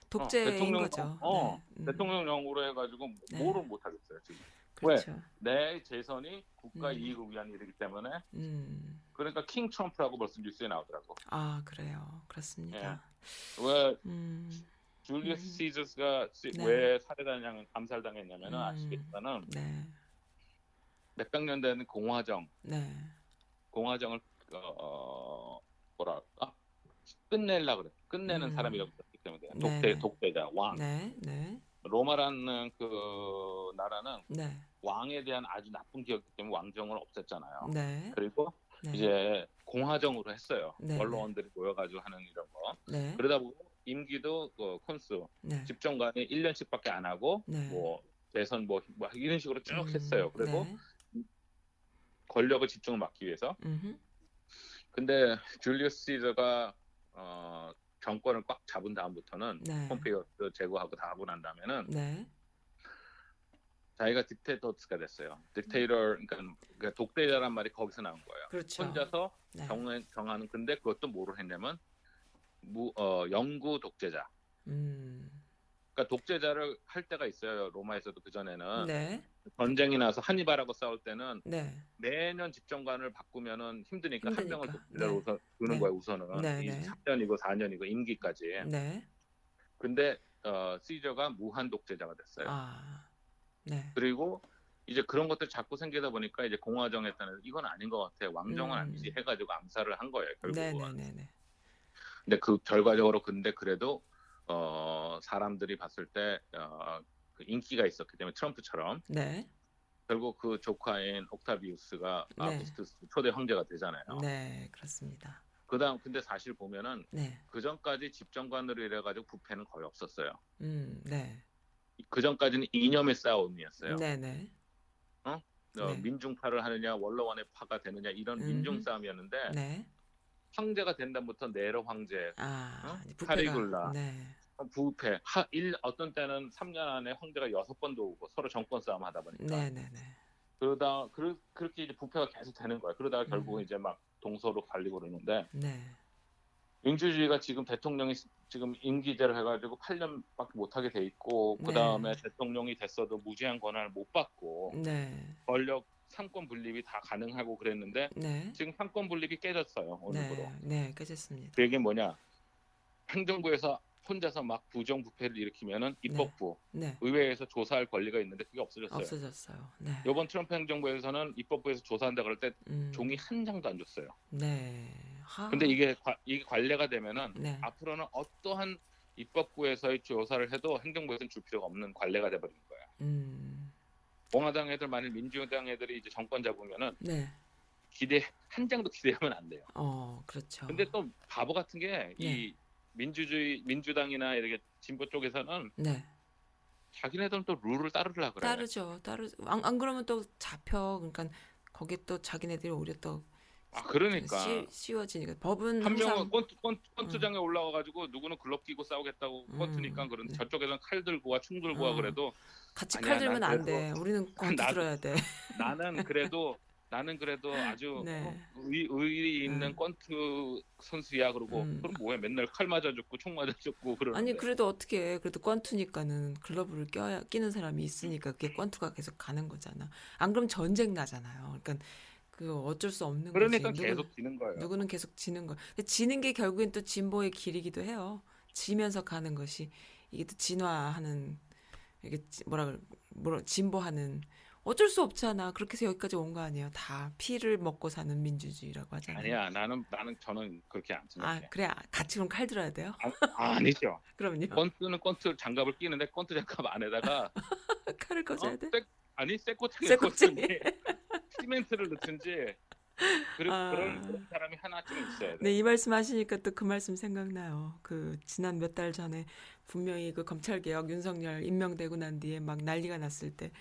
독재인 대통령- 거죠. 어, 네. 음, 대통령령으로 해가지고 네. 뭐를 못 하겠어요 지금. 그렇죠. 내 재선이 국가 음. 이익을 위한 일이기 때문에 음, 그러니까 킹 트럼프라고 벌써 뉴스에 나오더라고. 아 그래요. 그렇습니다. 왜 음, 줄리어스 음. 시저스가 시- 네. 왜 살해당한 암살당했냐면은 음. 아시겠지만은 네, 몇백 년 된 공화정, 네, 공화정을 어, 뭐랄까 끝낼라 그래. 끝내는 음. 사람이라고 했기 때문에 네. 독재 독재자 왕. 네, 네, 로마라는 그 나라는 네, 왕에 대한 아주 나쁜 기억이기 때문에 왕정을 없앴잖아요. 네. 그리고 네. 이제 공화정으로 했어요. 네, 네. 언론들이 모여가지고 하는 이런 거. 네. 그러다 보면 임기도 그 콘수 네. 집정관이 1년씩밖에 안 하고 네. 뭐 대선 뭐, 뭐 이런 식으로 쭉 음, 했어요. 그리고 네. 권력을 집중을 막기 위해서. 음흠. 근데 줄리우스 시저가 어, 정권을 꽉 잡은 다음부터는 네. 폼페이오 제거하고 다 하고 난 다음에는 네. 자기가 딕테이터스가 됐어요. 딕테이터 그러니까, 그러니까 독재자란 말이 거기서 나온 거예요. 그렇죠. 혼자서 네. 정, 정하는 근데 그것도 뭐로 했냐면 무, 어, 영구 독재자. 음. 그러니까 독재자를 할 때가 있어요. 로마에서도 그 전에는 네. 전쟁이 나서 한니발하고 싸울 때는 네. 매년 집정관을 바꾸면은 힘드니까, 한 힘드니까. 명을 독재자로 네. 우선 두는 네. 거예요. 우선은 네, 이 네. 3년이고 4년이고 임기까지. 네. 근데 어, 시저가 무한 독재자가 됐어요. 아. 네. 그리고 이제 그런 것들 자꾸 생기다 보니까 이제 공화정에 따른 이건 아닌 것 같아. 왕정은 음. 아니지 해가지고 암살을 한 거예요. 네, 결국은. 네, 네, 네. 근데 그 결과적으로 근데 그래도 어, 사람들이 봤을 때 어, 그 인기가 있었기 때문에 트럼프처럼 네. 결국 그 조카인 옥타비우스가 네. 아우구스투스 초대 황제가 되잖아요. 네, 그렇습니다. 그다음 근데 사실 보면은 네. 그 전까지 집정관으로 이래가지고 부패는 거의 없었어요. 음, 네. 그 전까지는 이념의 싸움이었어요. 네, 네. 어, 네. 민중파를 하느냐 원로원의 파가 되느냐 이런 음흠. 민중 싸움이었는데 네. 황제가 된 다음부터 네로 황제 아, 어? 카리굴라. 네. 부패 하, 일, 어떤 때는 3년 안에 황제가 여섯 번도 오고 서로 정권 싸움 하다 보니까 네, 네, 네. 그러다 그, 그렇게 이제 부패가 계속 되는 거야. 그러다가 결국은 음. 이제 막 동서로 갈리고 그러는데 네. 민주주의가 지금 대통령이 지금 임기제를 해가지고 8년밖에 못하게 돼 있고 네. 그 다음에 대통령이 됐어도 무제한 권한을 못 받고 네. 권력 상권 분립이 다 가능하고 그랬는데 네. 지금 상권 분립이 깨졌어요 오늘부로. 네. 네, 깨졌습니다. 그 얘기는 뭐냐? 행정부에서 혼자서 막 부정부패를 일으키면은 입법부, 네. 의회에서 조사할 권리가 있는데 그게 없어졌어요. 없어졌어요. 네. 이번 트럼프 행정부에서는 입법부에서 조사한다 그럴 때 음. 종이 한 장도 안 줬어요. 네. 하. 근데 이게 과- 이게 관례가 되면은 네. 앞으로는 어떠한 입법부에서의 조사를 해도 행정부에서는 줄 필요가 없는 관례가 돼버린 거야. 음. 공화당 애들 만일 민주당 애들이 이제 정권 잡으면은 네. 기대 한 장도 기대하면 안 돼요. 어, 그렇죠. 근데 또 바보 같은 게이 네. 민주주의 민주당이나 이렇게 진보 쪽에서는 네. 자기네들은 또 룰을 따르려 그래. 따르죠. 따르 안, 안 그러면 또 잡혀. 그러니까 거기에 또 자기네들이 오히려 또 아 그러니까 쉬, 쉬워지니까 법은 한 항상 명은 권투, 권투, 권투장에 올라가가지고 누구는 글럽 끼고 싸우겠다고 음, 권투니까 그런데 네. 저쪽에서는 칼 들고 와, 총 들고 와 어. 그래도 같이 아니야, 칼 들면 난안 돼. 우리는 권투 나도- 들어야 돼. 나는 그래도 나는 그래도 아주 네. 어, 의, 의리 있는 음. 권투 선수야 그러고 음. 그럼 뭐야 맨날 칼 맞아 죽고 총 맞아 죽고 그러는데 아니 그래도 어떻게 해. 그래도 권투니까는 글러브를 껴야 끼는 사람이 있으니까 그게 권투가 계속 가는 거잖아. 안 그러면 전쟁 나잖아요. 그러니까 그 어쩔 수 없는 그러니까 거지. 계속 누구, 지는 거예요. 누구는 계속 지는 거. 근데 지는 게 결국엔 또 진보의 길이기도 해요. 지면서 가는 것이 이게 또 진화하는 이게 지- 뭐라 그래 뭐라 진보하는 어쩔 수 없잖아. 그렇게 해서 여기까지 온 거 아니에요. 다 피를 먹고 사는 민주주의라고 하잖아요. 아니야 나는 나는 저는 그렇게 안아 생각해. 그래 아, 같이 그럼 칼 들어야 돼요? 아, 아니죠. 그럼요. 권투는 권투 장갑을 끼는데 권투 장갑 안에다가 칼을 꽂아야 어? 돼. 쇠- 아니 쇠꼬챙이 쇠꼬챙이. 시멘트를 넣든지 그런 아. 그런 사람이 하나쯤 있어야 돼. 네, 이 말씀 하시니까 또 그 말씀 생각나요. 그 지난 몇 달 전에 분명히 그 검찰 개혁 윤석열 임명되고 난 뒤에 막 난리가 났을 때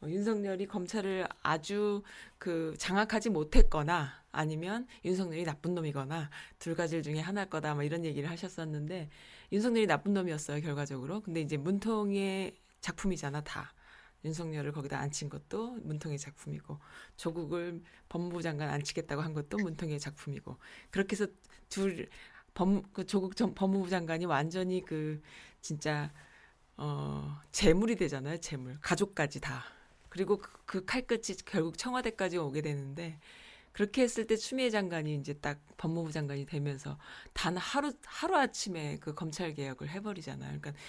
어, 윤석열이 검찰을 아주 그 장악하지 못했거나 아니면 윤석열이 나쁜 놈이거나 둘 가지 중에 하나일 거다 뭐 이런 얘기를 하셨었는데 윤석열이 나쁜 놈이었어요 결과적으로. 근데 이제 문통의 작품이잖아 다. 윤석열을 거기다 앉힌 것도 문통의 작품이고 조국을 법무부 장관 앉히겠다고 한 것도 문통의 작품이고 그렇게 해서 둘 법, 그 조국 전 법무부 장관이 완전히 그 진짜 어 재물이 되잖아요 재물 가족까지 다 그리고 그, 그 칼끝이 결국 청와대까지 오게 되는데 그렇게 했을 때 추미애 장관이 이제 딱 법무부 장관이 되면서 단 하루 하루 아침에 그 검찰 개혁을 해버리잖아요. 그러니까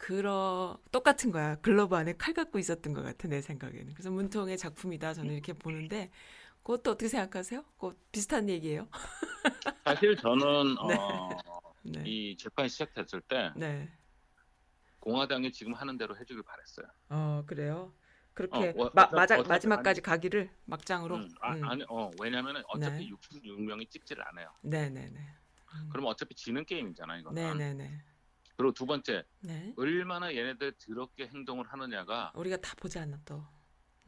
그러 똑같은 거야. 글러브 안에 칼 갖고 있었던 것 같아 내 생각에는. 그래서 문통의 작품이다 저는 이렇게 보는데 그것도 어떻게 생각하세요? 그거 비슷한 얘기예요? 사실 저는 네. 어, 네. 이 재판이 시작됐을 때 네. 공화당이 지금 하는 대로 해주길 바랬어요. 어 그래요. 그렇게 어, 어, 마, 마자, 어차피 마지막까지 가기를 막장으로. 음, 아, 음. 아니, 어, 왜냐면은 어차피 네. 66명이 찍지를 않아요. 네네네. 음. 그러면 어차피 지는 게임이잖아 이거는. 네네네. 그리고 두 번째 네. 얼마나 얘네들 더럽게 행동을 하느냐가 우리가 다 보지 않아 또.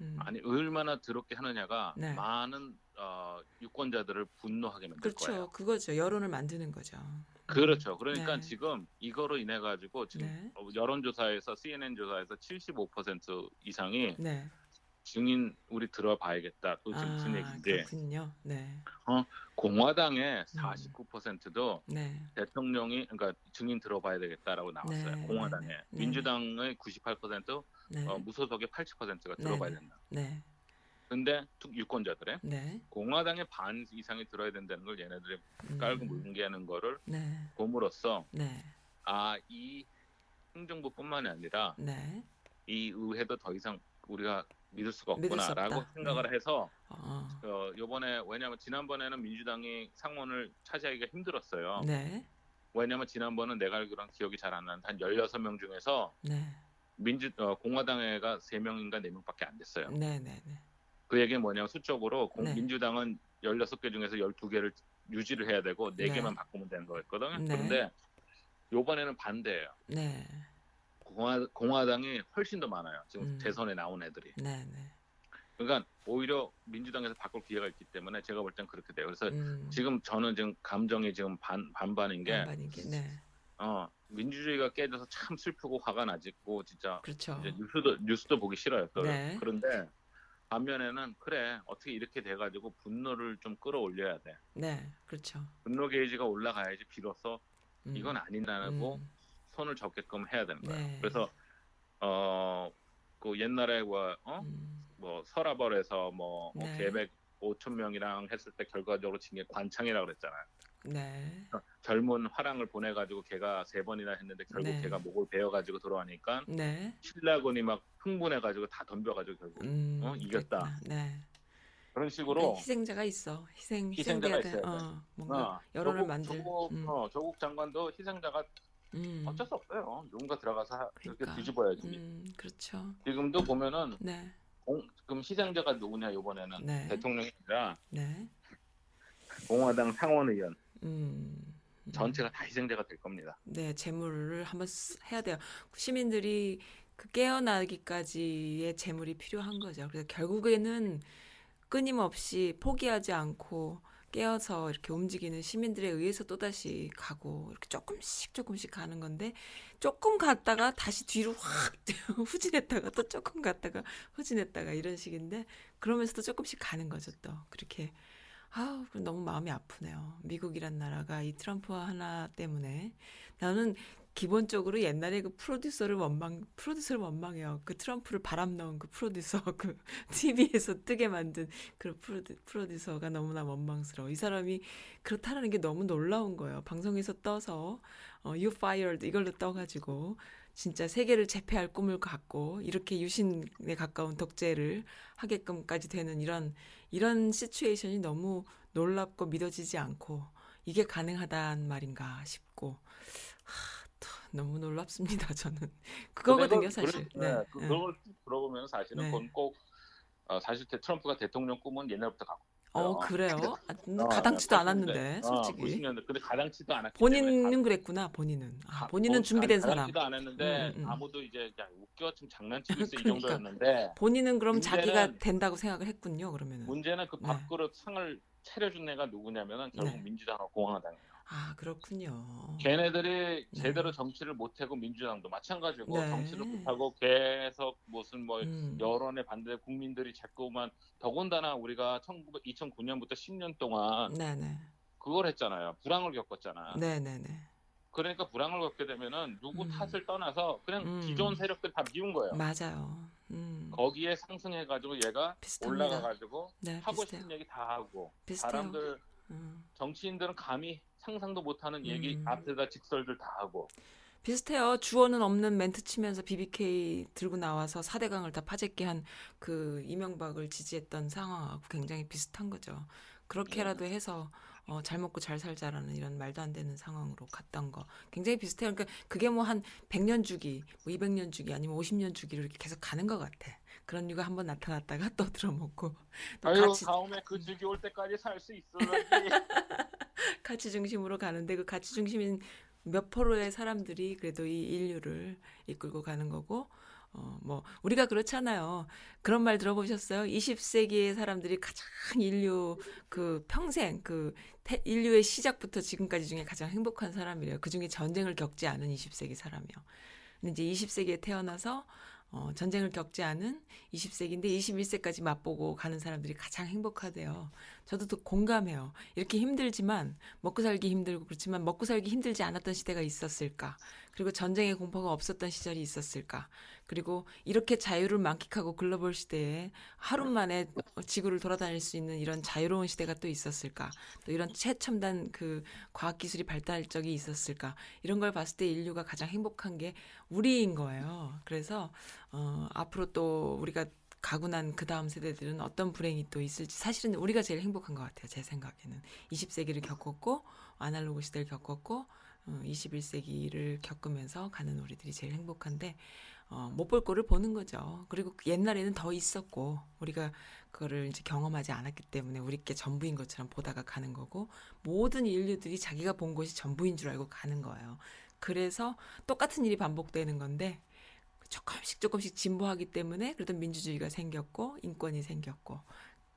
음. 아니 얼마나 더럽게 하느냐가 네. 많은 어, 유권자들을 분노하게 만들 그렇죠. 거예요. 그거죠. 여론을 만드는 거죠. 그렇죠. 그러니까 네. 지금 이거로 인해 가지고 지금 네. 어, 여론조사에서 CNN 조사에서 75% 이상이 네. 증인 우리 들어봐야겠다. 또 지금 무슨 아, 얘기인지 그렇군요. 네. 공화당의 음. 49%도 네. 대통령이 그러니까 증인 들어봐야 되겠다라고 나왔어요. 네, 공화당에 네, 네. 민주당의 98% 네. 어, 무소속의 80%가 네, 들어봐야 네. 된다. 네. 근데 특- 유권자들의 네. 공화당의 반 이상이 들어야 된다는 걸 얘네들이 음. 깔고 뭉개는 거를 네. 봄으로써 네. 아이 행정부뿐만이 아니라 네. 이 의회도 더 이상 우리가 믿을 수가 없구나라고. 생각을 해서 어. 어, 요번에 왜냐하면 지난번에는 민주당이 상원을 차지하기가 힘들었어요. 네. 왜냐하면 지난번은 내가 알기로는 기억이 잘 안 나는데 한 16명 중에서 네. 민주 어, 공화당회가 3명인가 4명밖에 안 됐어요. 네. 네. 네. 그 얘기는 뭐냐면 수적으로 공- 네. 민주당은 16개 중에서 12개를 유지를 해야 되고 네. 4개만 바꾸면 되는 거였거든요. 네. 그런데 요번에는 반대예요. 네. 공화, 공화당이 훨씬 더 많아요. 지금 음. 대선에 나온 애들이. 네. 네. 그러니까 오히려 민주당에서 바꿀 기회가 있기 때문에 제가 볼 땐 그렇게 돼요. 그래서 음. 지금 저는 지금 감정이 지금 반 반반인 게 반반인 게. 네. 어, 민주주의가 깨져서 참 슬프고 화가 나지고 진짜 그렇죠. 이제 뉴스도 뉴스도 보기 싫어요. 또. 네. 그런데 반면에는 그래 어떻게 이렇게 돼가지고 분노를 좀 끌어올려야 돼. 네. 그렇죠. 분노 게이지가 올라가야지 비로소 음. 이건 아니라고 음. 손을 접게끔 해야 되는 거예요. 네. 그래서 어 그 옛날에 뭐, 어? 음. 뭐 서라벌에서 뭐 네. 계백 5천 명이랑 했을 때 결과적으로 진 게 관창이라고 그랬잖아요. 네. 젊은 화랑을 보내가지고 걔가 세 번이나 했는데 결국 네. 걔가 목을 베어가지고 들어가니까 네. 신라군이 막 흥분해가지고 다 덤벼가지고 결국 음. 어, 이겼다. 네. 그런 식으로 그러니까 희생자가 있어. 희생 희생자가. 있어야 돼. 어, 뭔가 어, 여론을 만들. 조국, 음. 어, 조국 장관도 희생자가 음. 어쩔 수 없어요. 누군가 들어가서 하- 이렇게 그러니까. 뒤집어야지. 음, 그렇죠. 지금도 보면은 네. 공- 지금 희생자가 누구냐 이번에는 네. 대통령이 아니라 네. 공화당 상원의원 음. 음. 전체가 다 희생자가 될 겁니다. 네, 재물을 한번 쓰- 해야 돼요. 시민들이 그 깨어나기까지의 재물이 필요한 거죠. 그래서 결국에는 끊임없이 포기하지 않고 깨어서 이렇게 움직이는 시민들에 의해서 또다시 가고 이렇게 조금씩 조금씩 가는 건데 조금 갔다가 다시 뒤로 확 후진했다가 또 조금 갔다가 후진했다가 이런 식인데 그러면서도 조금씩 가는 거죠 또. 그렇게. 아우 너무 마음이 아프네요. 미국이란 나라가 이 트럼프 하나 때문에. 나는 기본적으로 옛날에 그 프로듀서를 원망 프로듀서를 원망해요. 그 트럼프를 바람 넣은 그 프로듀서 그 TV에서 뜨게 만든 그 프로듀, 프로듀서가 너무나 원망스러워. 이 사람이 그렇다라는 게 너무 놀라운 거예요. 방송에서 떠서 어, you fired 이걸로 떠가지고 진짜 세계를 제패할 꿈을 갖고 이렇게 유신에 가까운 독재를 하게끔까지 되는 이런 이런 시츄에이션이 너무 놀랍고 믿어지지 않고 이게 가능하단 말인가 싶고 너무 놀랍습니다. 저는 그거거든요, 사실. 그래, 네, 그, 네. 그걸 쭉 들어보면 사실은 네. 그건 꼭 어, 사실 대- 트럼프가 대통령 꿈은 옛날부터 갖고 어 그래요? 아, 어, 가당치도 80년대. 않았는데 어, 솔직히 90년대 근데 가당치도 때문에 본인은 그랬구나 본인은 아, 가- 본인은 뭐, 준비된 사람 가당치도 안 했는데 음, 음, 음. 아무도 이제 야 웃겨 좀 장난치고 있어 이 그러니까. 정도였는데 본인은 그럼 문제는- 자기가 된다고 생각을 했군요 그러면은 문제는 그 네. 밥그릇 상을 차려준 애가 누구냐면은 결국 네. 민주당하고 공화당이에요. 아 그렇군요. 걔네들이 네. 제대로 정치를 못하고 민주당도 마찬가지고 네. 정치를 못하고 계속 무슨 뭐 음. 여론에 반대 국민들이 자꾸만 더군다나 우리가 1900, 2009년부터 10년 동안 네네 그걸 했잖아요. 불황을 겪었잖아. 네네네 그러니까 불황을 겪게 되면은 누구 음. 탓을 떠나서 그냥 음. 기존 세력들 다 미운 거예요. 맞아요. 음 거기에 상승해가지고 얘가 비슷합니다. 올라가가지고 네 하고 비슷해요. 싶은 얘기 다 하고 비슷해요. 사람들 음. 정치인들은 감히 상상도 못하는 얘기 음. 앞에다 직설들 다 하고 비슷해요. 주어는 없는 멘트 치면서 BBK 들고 나와서 4대강을 다 파재게 한 그 이명박을 지지했던 상황하고 굉장히 비슷한 거죠. 그렇게라도 해서 어, 잘 먹고 잘 살자라는 이런 말도 안 되는 상황으로 갔던 거 굉장히 비슷해요. 그러니까 그게 뭐 한 100년 주기, 뭐 200년 주기 아니면 50년 주기로 이렇게 계속 가는 것 같아. 그런 류가 한번 나타났다가 또 들어먹고 또 아유 가치 다음에 그 즐기 올 때까지 살 수 있을지. 가치 중심으로 가는데 그 가치 중심인 몇 프로의 사람들이 그래도 이 인류를 이끌고 가는 거고 어 뭐 우리가 그렇잖아요. 그런 말 들어보셨어요? 20세기의 사람들이 가장 인류 그 평생 그 태- 인류의 시작부터 지금까지 중에 가장 행복한 사람이래요. 그 중에 전쟁을 겪지 않은 20세기 사람이요. 근데 이제 20세기에 태어나서 어, 전쟁을 겪지 않은 20세기인데 21세까지 맛보고 가는 사람들이 가장 행복하대요. 저도 또 공감해요. 이렇게 힘들지만 먹고 살기 힘들고 그렇지만 먹고 살기 힘들지 않았던 시대가 있었을까? 그리고 전쟁의 공포가 없었던 시절이 있었을까? 그리고 이렇게 자유를 만끽하고 글로벌 시대에 하루 만에 지구를 돌아다닐 수 있는 이런 자유로운 시대가 또 있었을까? 또 이런 최첨단 그 과학 기술이 발달 적이 있었을까? 이런 걸 봤을 때 인류가 가장 행복한 게 우리인 거예요. 그래서 어, 앞으로 또 우리가 가고 난 그 다음 세대들은 어떤 불행이 또 있을지 사실은 우리가 제일 행복한 것 같아요. 제 생각에는 20세기를 겪었고 아날로그 시대를 겪었고 어, 21세기를 겪으면서 가는 우리들이 제일 행복한데 어, 못 볼 거를 보는 거죠. 그리고 옛날에는 더 있었고 우리가 그거를 이제 경험하지 않았기 때문에 우리께 전부인 것처럼 보다가 가는 거고 모든 인류들이 자기가 본 것이 전부인 줄 알고 가는 거예요. 그래서 똑같은 일이 반복되는 건데 조금씩 조금씩 진보하기 때문에 그래도 민주주의가 생겼고 인권이 생겼고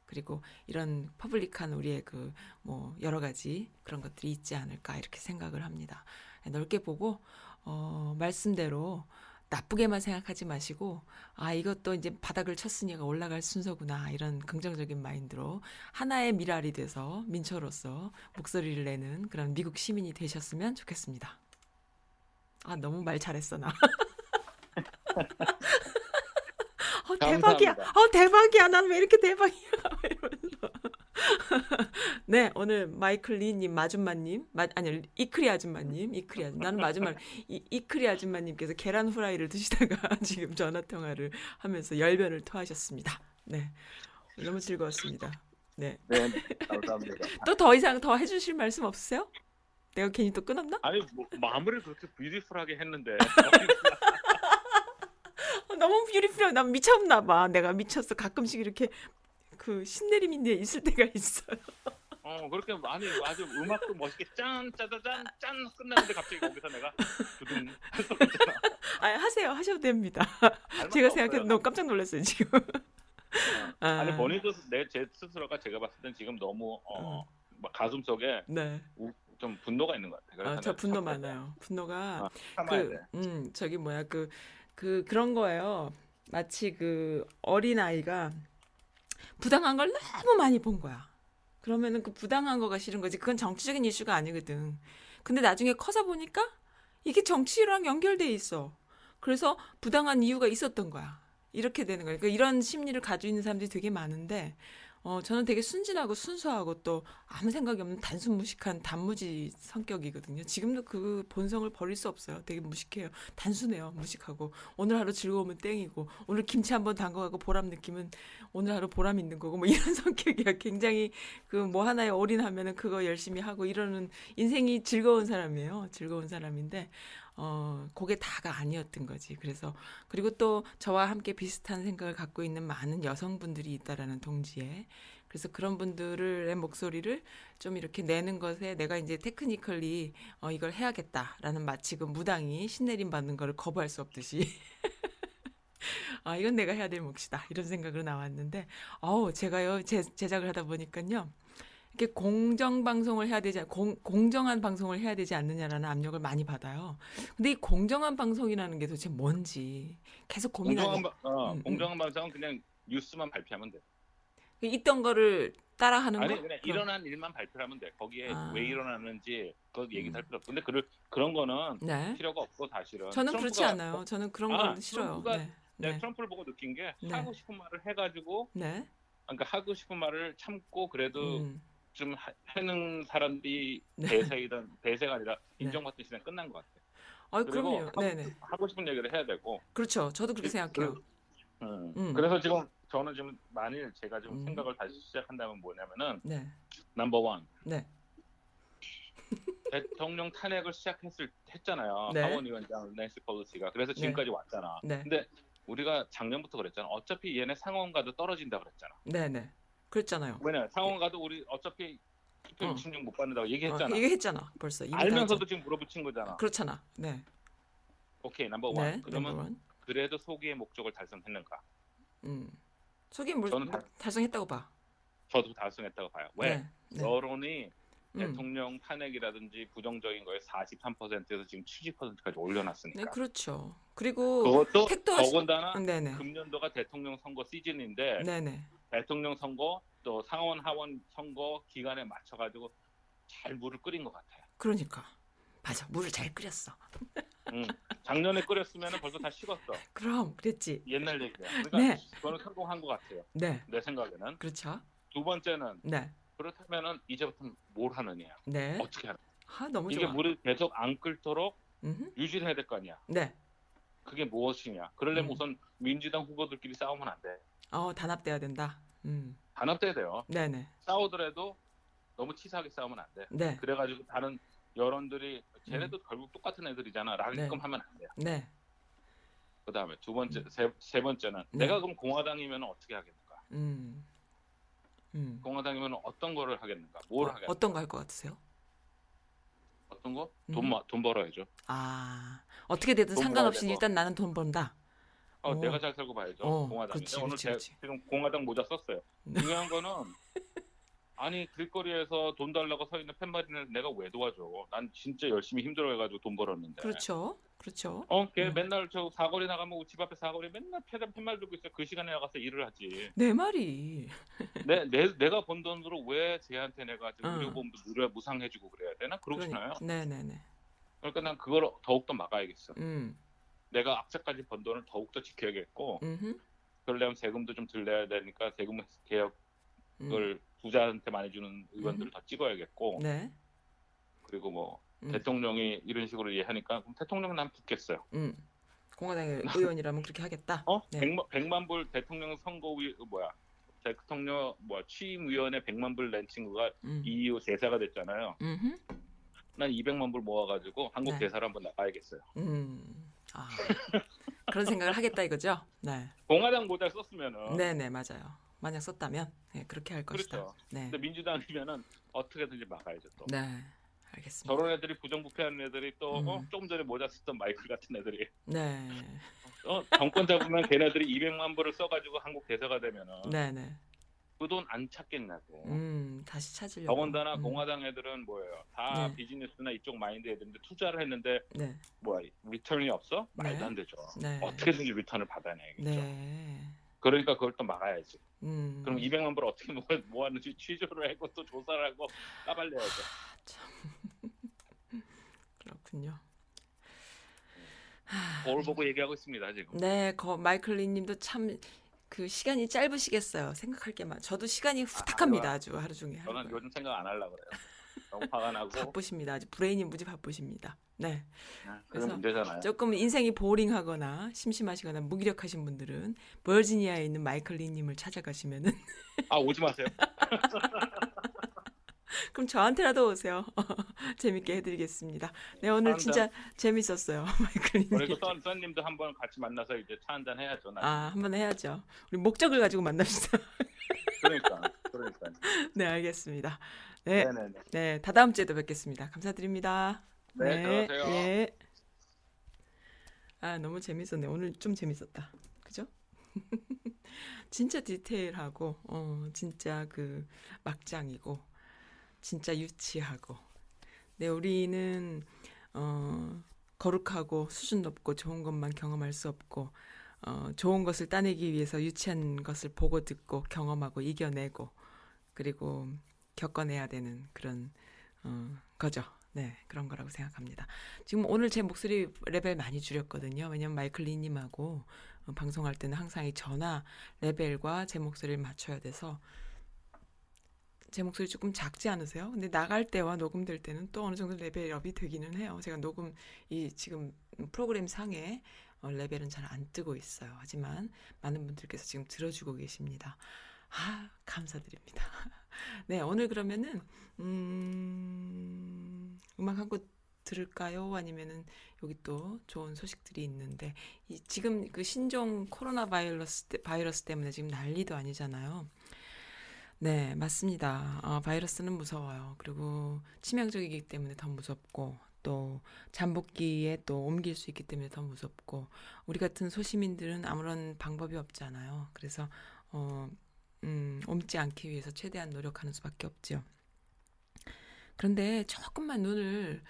그리고 이런 퍼블릭한 우리의 그 뭐 여러 가지 그런 것들이 있지 않을까 이렇게 생각을 합니다. 넓게 보고 어 말씀대로 나쁘게만 생각하지 마시고 아 이것도 이제 바닥을 쳤으니까 올라갈 순서구나 이런 긍정적인 마인드로 하나의 미랄이 돼서 민초로서 목소리를 내는 그런 미국 시민이 되셨으면 좋겠습니다. 아 너무 말 잘했어 나. 어, 대박이야. 어, 대박이야. 난 왜 이렇게 대박이야. 이러면서. 네, 오늘 마이클 리님, 마줌마님, 마, 아니, 이크리 아줌마님, 이크리 아줌마. 나는 마줌마, 이, 이크리 아줌마님께서 계란 후라이를 드시다가 지금 전화 통화를 하면서 열변을 토하셨습니다. 네. 너무 즐거웠습니다. 네. 네, 감사합니다. 또 더 이상 더 해주실 말씀 없으세요? 내가 괜히 또 끊었나? 아니 뭐, 마무리를 그렇게 뷰티풀하게 했는데 어, 너무 뷰티풀해. 난 미쳤나 봐. 내가 미쳤어. 가끔씩 이렇게 그 신내림인데 있을 때가 있어요. 어 그렇게 아니 아주 음악도 멋있게 짠 짜자잔 짠 끝나는데 갑자기 거기서 내가 두둥. 아, 하세요. 하셔도 됩니다. 제가 생각해도 너무 깜짝 놀랐어요, 지금. 아. 아니 본인도 내 제 스스로가 제가 봤을 땐 지금 너무 어, 막 가슴 속에 네. 좀 분노가 있는 것 같아. 그래서 아, 저 분노. 많아요. 분노가 아, 그, 돼. 음, 저기 뭐야, 그, 그, 그런 거예요. 마치 그 어린 아이가 부당한 걸 너무 많이 본 거야. 그러면은 그 부당한 거가 싫은 거지. 그건 정치적인 이슈가 아니거든. 근데 나중에 커서 보니까 이게 정치랑 연결돼 있어. 그래서 부당한 이유가 있었던 거야. 이렇게 되는 거예요. 그러니까 이런 심리를 가지고 있는 사람들이 되게 많은데, 어, 저는 되게 순진하고 순수하고 또 아무 생각이 없는 단순 무식한 단무지 성격이거든요. 지금도 그 본성을 버릴 수 없어요. 되게 무식해요. 단순해요. 무식하고. 오늘 하루 즐거우면 땡이고, 오늘 김치 한번 담궈가고 보람 느끼면 오늘 하루 보람 있는 거고, 뭐 이런 성격이야. 굉장히 그 뭐 하나에 올인하면은 그거 열심히 하고 이러는 인생이 즐거운 사람이에요. 즐거운 사람인데, 어, 그게 다가 아니었던 거지. 그래서, 그리고 또 저와 함께 비슷한 생각을 갖고 있는 많은 여성분들이 있다라는 동지에. 그래서 그런 분들의 목소리를 좀 이렇게 내는 것에 내가 이제 테크니컬리 어, 이걸 해야겠다라는 마치 그 무당이 신내림 받는 거를 거부할 수 없듯이. 아, 이건 내가 해야 될 몫이다. 이런 생각으로 나왔는데, 어우, 제가요, 제, 제작을 하다 보니까요. 이렇게 공정 방송을 해야 되지, 않- 공, 공정한 방송을 해야 되지 않느냐라는 압력을 많이 받아요. 근데 이 공정한 방송이라는 게 도대체 뭔지 계속 고민하고 공정한 바- 어, 음, 음. 공정한 방송은 그냥 뉴스만 발표하면 돼. 있던 거를 따라하는 아니 거. 그냥 그럼. 일어난 일만 발표하면 돼. 거기에 아. 왜 일어나는지 그거 얘기할 음. 필요 없어. 근데 그 그런 거는 네. 필요가 없어 사실은. 저는 그렇지 않아요. 저는 그런 아, 건 싫어요. 트럼프가- 네. 내가 네. 트럼프를 보고 느낀 게 네. 하고 싶은 말을 해가지고 네. 그러니까 하고 싶은 말을 참고 그래도 음. 좀 하, 하는 사람들이 네. 대세이던 대세가 아니라 네. 인정받던 시대는 끝난 것 같아. 아, 그리고 그럼요. 하고, 네, 네. 하고 싶은 얘기를 해야 되고. 그렇죠. 저도 그렇게 생각해요. 음. 음. 그래서 지금 저는 지금 만일 제가 지금 음. 생각을 다시 시작한다면 뭐냐면은 네. 넘버 원 네. 대통령 탄핵을 시작했을 했잖아요. 네. 하원 위원장 낸시 펠로시가 그래서 지금까지 왔잖아. 네. 근데 우리가 작년부터 그랬잖아. 어차피 얘네 상원 가도 떨어진다 그랬잖아. 네네. 그랬잖아요. 왜냐 상원 가도 우리 어차피 투표 어. 66못 받는다고 어, 얘기했잖아. 얘기했잖아. 벌써 알면서도. 지금 물어붙인 거잖아. 그렇잖아. 네. 오케이 넘버 원. 네. 그러면 넘버 원. 그래도 소기의 목적을 달성했는가? 음. 속이 물 저는 다- 달성했다고 봐. 저도 달성했다고 봐요. 왜? 네. 네. 여론이 음. 대통령 탄핵이라든지 부정적인 거에 43%에서 지금 70%까지 올려놨으니까. 네, 그렇죠. 그리고 그것도 택도 더군다나 네네. 금년도가 대통령 선거 시즌인데 네네. 대통령 선거 또 상원 하원 선거 기간에 맞춰 가지고 잘 물을 끓인 것 같아요. 그러니까 맞아. 물을 잘 끓였어. 음, 작년에 끓였으면 벌써 다 식었어. 그럼 그랬지. 옛날 얘기야. 그러니까 네. 저는 성공한 것 같아요. 네. 내 생각에는. 그렇죠. 두 번째는 네. 그렇다면은 이제부터 뭘 하느냐. 네. 어떻게 하냐. 아 너무 이게 좋아. 물이 계속 안 끓도록 음흠. 유지를 해야 될 거 아니야. 네. 그게 무엇이냐. 그러려면 음. 우선 민주당 후보들끼리 싸우면 안 돼. 어 단합돼야 된다. 음. 단합돼야 돼요. 네네. 싸우더라도 너무 치사하게 싸우면 안 돼. 네. 그래가지고 다른 여론들이 쟤네도 결국 똑같은 애들이잖아. 라게끔 음. 네. 하면 안 돼요. 네. 그 다음에 두 번째, 세, 세 번째는 네. 내가 그럼 공화당이면 어떻게 하겠는가? 음. 음. 공화당이면 어떤 거를 하겠는가? 뭘 어, 하겠는가? 어떤 거 할 것 같으세요? 어떤 거? 음. 돈, 마- 돈 벌어야죠. 아 어떻게 되든 돈 상관없이. 일단 나는 돈 번다. 어, 어. 내가 잘 살고 봐야죠. 어, 공화당이. 그치, 오늘 그치, 제, 그치. 지금 공화당 모자 썼어요. 중요한 거는 아니 길거리에서 돈 달라고 서 있는 팻말이는 내가 왜 도와줘? 난 진짜 열심히 힘들어해가지고 돈 벌었는데. 그렇죠. 그렇죠. 어, 걔 음. 맨날 저 사거리 나가면 집 앞에 사거리 맨날 팻, 팻말 들고 있어. 그 시간에 나가서 일을 하지. 내 말이. 내, 내, 내가 번 돈으로 왜 쟤한테 내가 지금 응. 의료보험도 무료 무상해주고 그래야 되나? 그렇잖아요. 그러니- 네네네. 그러니까 난 그걸 더욱더 막아야겠어. 음. 내가 악착까지 번 돈을 더욱더 지켜야겠고, 음흠. 그러려면 세금도 좀 덜 내야 되니까 세금 개혁을 음. 부자한테 많이 주는 의원들을 더 찍어야겠고, 네. 그리고 뭐 음. 대통령이 이런 식으로 이해하니까 그럼 대통령은 난 붙겠어요. 음. 공화당의 의원이라면 그렇게 하겠다. 어? 네. 백만 백만 불 대통령 선거 위 뭐야? 대통령 뭐 취임위원회 100만 불 낸 친구가 음. EU 대사가 됐잖아요. 음흠. 난 200만 불 모아가지고 한국 네. 대사를 한번 나가야겠어요. 음. 아. 그런 생각을 하겠다 이거죠? 네. 공화당 모자 썼으면은 네네 맞아요. 만약 썼다면 네, 그렇게 할 것이다. 그렇죠. 네. 근데 민주당이면은 어떻게든지 막아야죠 또. 네. 알겠습니다. 저런 애들이 부정부패하는 애들이 또 음. 어? 조금 전에 모자 썼던 마이클 같은 애들이 네. 어? 정권 잡으면 걔네들이 200만 불을 써가지고 한국 대사가 되면은 네네. 그 돈 안 찾겠냐고. 음 다시 찾으려고. 더군다나 음. 공화당 애들은 뭐예요? 다 네. 비즈니스나 이쪽 마인드 애들인데 투자를 했는데 네. 뭐야 return이 없어? 말도 네. 안 되죠. 네. 어떻게든지 return을 받아내야겠죠. 네. 그러니까 그걸 또 막아야지. 음. 그럼 200만 불 어떻게 모았는지 취조를 하고 또 조사를 하고 까발려야죠. 그렇군요. 거울 보고 얘기하고 있습니다 지금. 네, 거 마이클 리님도 참 그 시간이 짧으시겠어요. 생각할 게만. 저도 시간이 후딱합니다. 아 주 하루 종일. 저는 거예요. 요즘 생각 안 하려고 그래요. 너무 화가 나고 바쁘십니다. 아주 브레인이 무지 바쁘십니다. 네. 그런 그래서 문제잖아요. 조금 인생이 보링하거나 심심하시거나 무기력하신 분들은 버지니아에 있는 마이클 리님을 찾아가시면은 아 오지 마세요. 그럼 저한테라도 오세요. 재밌게 해드리겠습니다. 네 오늘 감사합니다. 진짜 재밌었어요, 마이클리님. 그리고 선 선님도 한번 같이 만나서 이제 차 한잔 해야죠. 나. 아 한번 해야죠. 우리 목적을 가지고 만납시다. 그러니까 그러니까. 네 알겠습니다. 네, 네네네. 네 다다음 주에도 뵙겠습니다. 감사드립니다. 네, 들어가세요. 예. 아 너무 재밌었네. 오늘 좀 재밌었다. 그죠? 진짜 디테일하고 어 진짜 그 막장이고 진짜 유치하고. 네 우리는 어 거룩하고 수준 높고 좋은 것만 경험할 수 없고 어 좋은 것을 따내기 위해서 유치한 것을 보고 듣고 경험하고 이겨내고 그리고 겪어내야 되는 그런 어, 거죠. 네, 그런 거라고 생각합니다. 지금 오늘 제 목소리 레벨 많이 줄였거든요. 왜냐면 마이클 리님하고 어, 방송할 때는 항상 이 전화 레벨과 제 목소리를 맞춰야 돼서 제 목소리 조금 작지 않으세요? 근데 나갈 때와 녹음될 때는 또 어느 정도 level up이 되기는 해요. 제가 녹음 이 지금 프로그램 상에 어, 레벨은 잘 안 뜨고 있어요. 하지만 많은 분들께서 지금 들어주고 계십니다. 아, 감사드립니다. 네, 오늘 그러면은 음, 음악 한 곡 들을까요? 아니면은 여기 또 좋은 소식들이 있는데 이 지금 그 신종 코로나 바이러스 때- 바이러스 때문에 지금 난리도 아니잖아요. 네, 맞습니다. 어, 바이러스는 무서워요. 그리고 치명적이기 때문에 더 무섭고 또 잠복기에 또 옮길 수 있기 때문에 더 무섭고 우리 같은 소시민들은 아무런 방법이 없잖아요. 그래서 어, 음, 옮지 않기 위해서 최대한 노력하는 수밖에 없죠. 그런데 조금만 눈을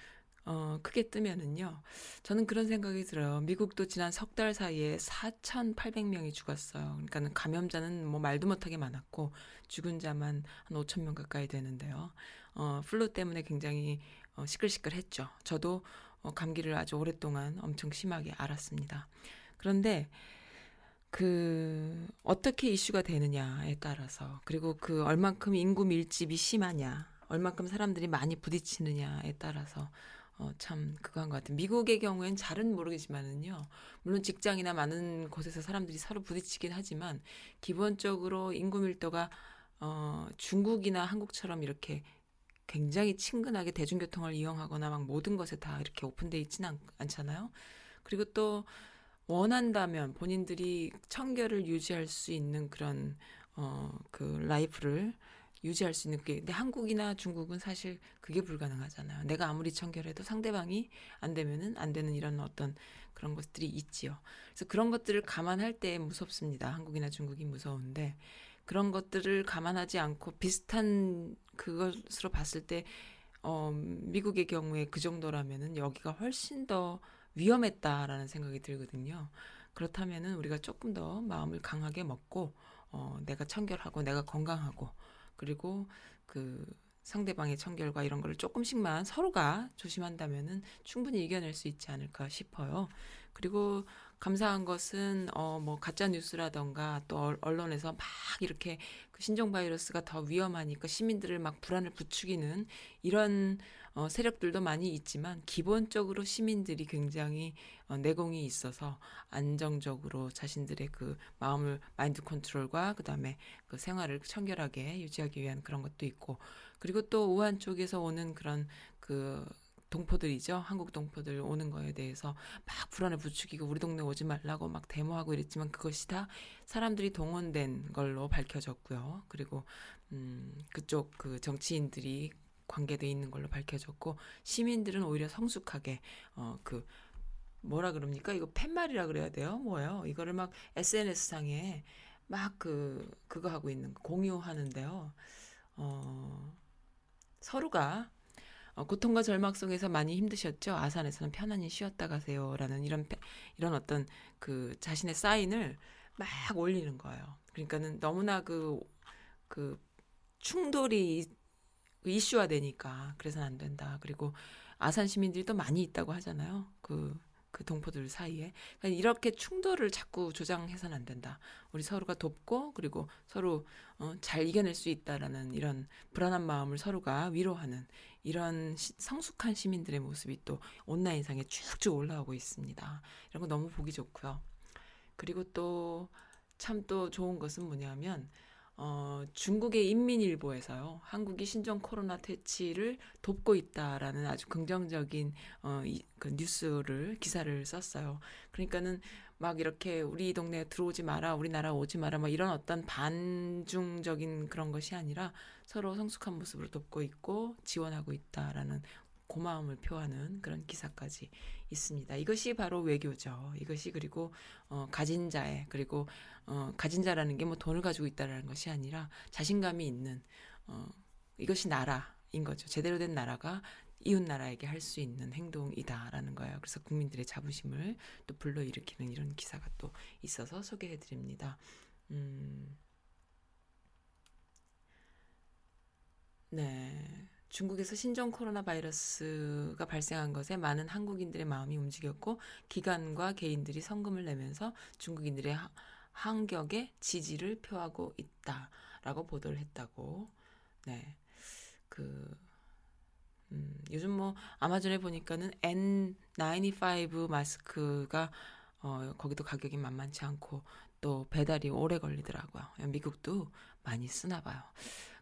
어, 크게 뜨면은요. 저는 그런 생각이 들어요. 미국도 지난 석 달 사이에 4,800명이 죽었어요. 그러니까 감염자는 뭐 말도 못하게 많았고 죽은 자만 한 5천 명 가까이 되는데요. 어, 플루 때문에 굉장히 어, 시끌시끌했죠. 저도 어, 감기를 아주 오랫동안 엄청 심하게 앓았습니다. 그런데 그 어떻게 이슈가 되느냐에 따라서 그리고 그 얼만큼 인구 밀집이 심하냐, 얼만큼 사람들이 많이 부딪히느냐에 따라서 어, 참 그거 한 것 같아요. 미국의 경우엔 잘은 모르겠지만은요. 물론 직장이나 많은 곳에서 사람들이 서로 부딪히긴 하지만 기본적으로 인구 밀도가 어, 중국이나 한국처럼 이렇게 굉장히 친근하게 대중교통을 이용하거나 막 모든 것에 다 이렇게 오픈돼 있지는 않, 않잖아요. 그리고 또 원한다면 본인들이 청결을 유지할 수 있는 그런 어, 그 라이프를 유지할 수 있는 게 근데 한국이나 중국은 사실 그게 불가능하잖아요. 내가 아무리 청결해도 상대방이 안 되면은 안 되는 이런 어떤 그런 것들이 있지요. 그래서 그런 것들을 감안할 때 무섭습니다. 한국이나 중국이 무서운데 그런 것들을 감안하지 않고 비슷한 그것으로 봤을 때 어, 미국의 경우에 그 정도라면은 여기가 훨씬 더 위험했다라는 생각이 들거든요. 그렇다면은 우리가 조금 더 마음을 강하게 먹고 어, 내가 청결하고 내가 건강하고 그리고 그 상대방의 청결과 이런 거를 조금씩만 서로가 조심한다면은 충분히 이겨낼 수 있지 않을까 싶어요. 그리고 감사한 것은 어 뭐 가짜 뉴스라던가 또 얼- 언론에서 막 이렇게 그 신종 바이러스가 더 위험하니까 시민들을 막 불안을 부추기는 이런 어 세력들도 많이 있지만 기본적으로 시민들이 굉장히 어 내공이 있어서 안정적으로 자신들의 그 마음을 마인드 컨트롤과 그다음에 그 생활을 청결하게 유지하기 위한 그런 것도 있고 그리고 또 우한 쪽에서 오는 그런 그 동포들이죠. 한국 동포들 오는 거에 대해서 막 불안을 부추기고 우리 동네 오지 말라고 막 데모하고 이랬지만 그것이 다 사람들이 동원된 걸로 밝혀졌고요. 그리고 음 그쪽 그 정치인들이 관계돼 있는 걸로 밝혀졌고 시민들은 오히려 성숙하게 어그 뭐라 그럽니까? 이거 팻말이라 그래야 돼요? 뭐예요? 이거를 막 SNS 상에 막 그 그거 하고 있는 거, 공유하는데요. 어 서로가 어, 고통과 절망 속에서 많이 힘드셨죠. 아산에서는 편안히 쉬었다 가세요 라는 이런 페- 이런 어떤 그 자신의 사인을 막 올리는 거예요. 그러니까는 너무나 그 그 충돌이 이- 이슈화 되니까 그래서는 안 된다. 그리고 아산 시민들이 또 많이 있다고 하잖아요. 그, 그 동포들 사이에. 그러니까 이렇게 충돌을 자꾸 조장해서는 안 된다. 우리 서로가 돕고 그리고 서로 어, 잘 이겨낼 수 있다라는 이런 불안한 마음을 서로가 위로하는 이런 시- 성숙한 시민들의 모습이 또 온라인상에 쭉쭉 올라오고 있습니다. 이런 거 너무 보기 좋고요. 그리고 또 참또 좋은 것은 뭐냐면 어, 중국의 인민일보에서요, 한국이 신종 코로나 퇴치를 돕고 있다라는 아주 긍정적인 어, 이, 그 뉴스를 기사를 썼어요. 그러니까는 막 이렇게 우리 동네에 들어오지 마라, 우리나라 오지 마라, 뭐 이런 어떤 반중적인 그런 것이 아니라 서로 성숙한 모습으로 돕고 있고 지원하고 있다라는 고마움을 표하는 그런 기사까지 있습니다. 이것이 바로 외교죠. 이것이 그리고 어, 가진 자의 그리고 어, 가진 자라는 게 뭐 돈을 가지고 있다라는 것이 아니라 자신감이 있는 어, 이것이 나라인 거죠. 제대로 된 나라가 이웃 나라에게 할 수 있는 행동이다라는 거예요. 그래서 국민들의 자부심을 또 불러일으키는 이런 기사가 또 있어서 소개해 드립니다. 음. 네. 중국에서 신종 코로나 바이러스가 발생한 것에 많은 한국인들의 마음이 움직였고 기관과 개인들이 성금을 내면서 중국인들의 하- 한격에 지지를 표하고 있다라고 보도를 했다고. 네. 그 음, 요즘 뭐 아마존에 보니까는 N95 마스크가 어, 거기도 가격이 만만치 않고 또 배달이 오래 걸리더라고요. 미국도 많이 쓰나 봐요.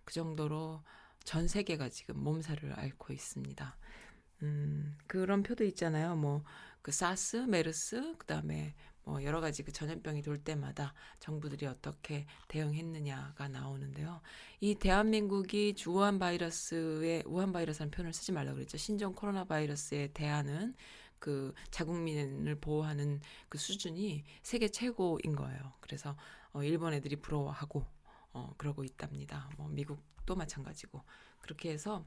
그 정도로 전 세계가 지금 몸살을 앓고 있습니다. 음, 그런 표도 있잖아요. 뭐 그 사스, 메르스, 그 다음에 뭐 여러 가지 그 전염병이 돌 때마다 정부들이 어떻게 대응했느냐가 나오는데요. 이 대한민국이 우한 바이러스에 우한 바이러스라는 표현을 쓰지 말라고 그랬죠. 신종 코로나 바이러스에 대하는 그 자국민을 보호하는 그 수준이 세계 최고인 거예요. 그래서 어, 일본 애들이 부러워하고 어, 그러고 있답니다. 뭐 미국 도 마찬가지고 그렇게 해서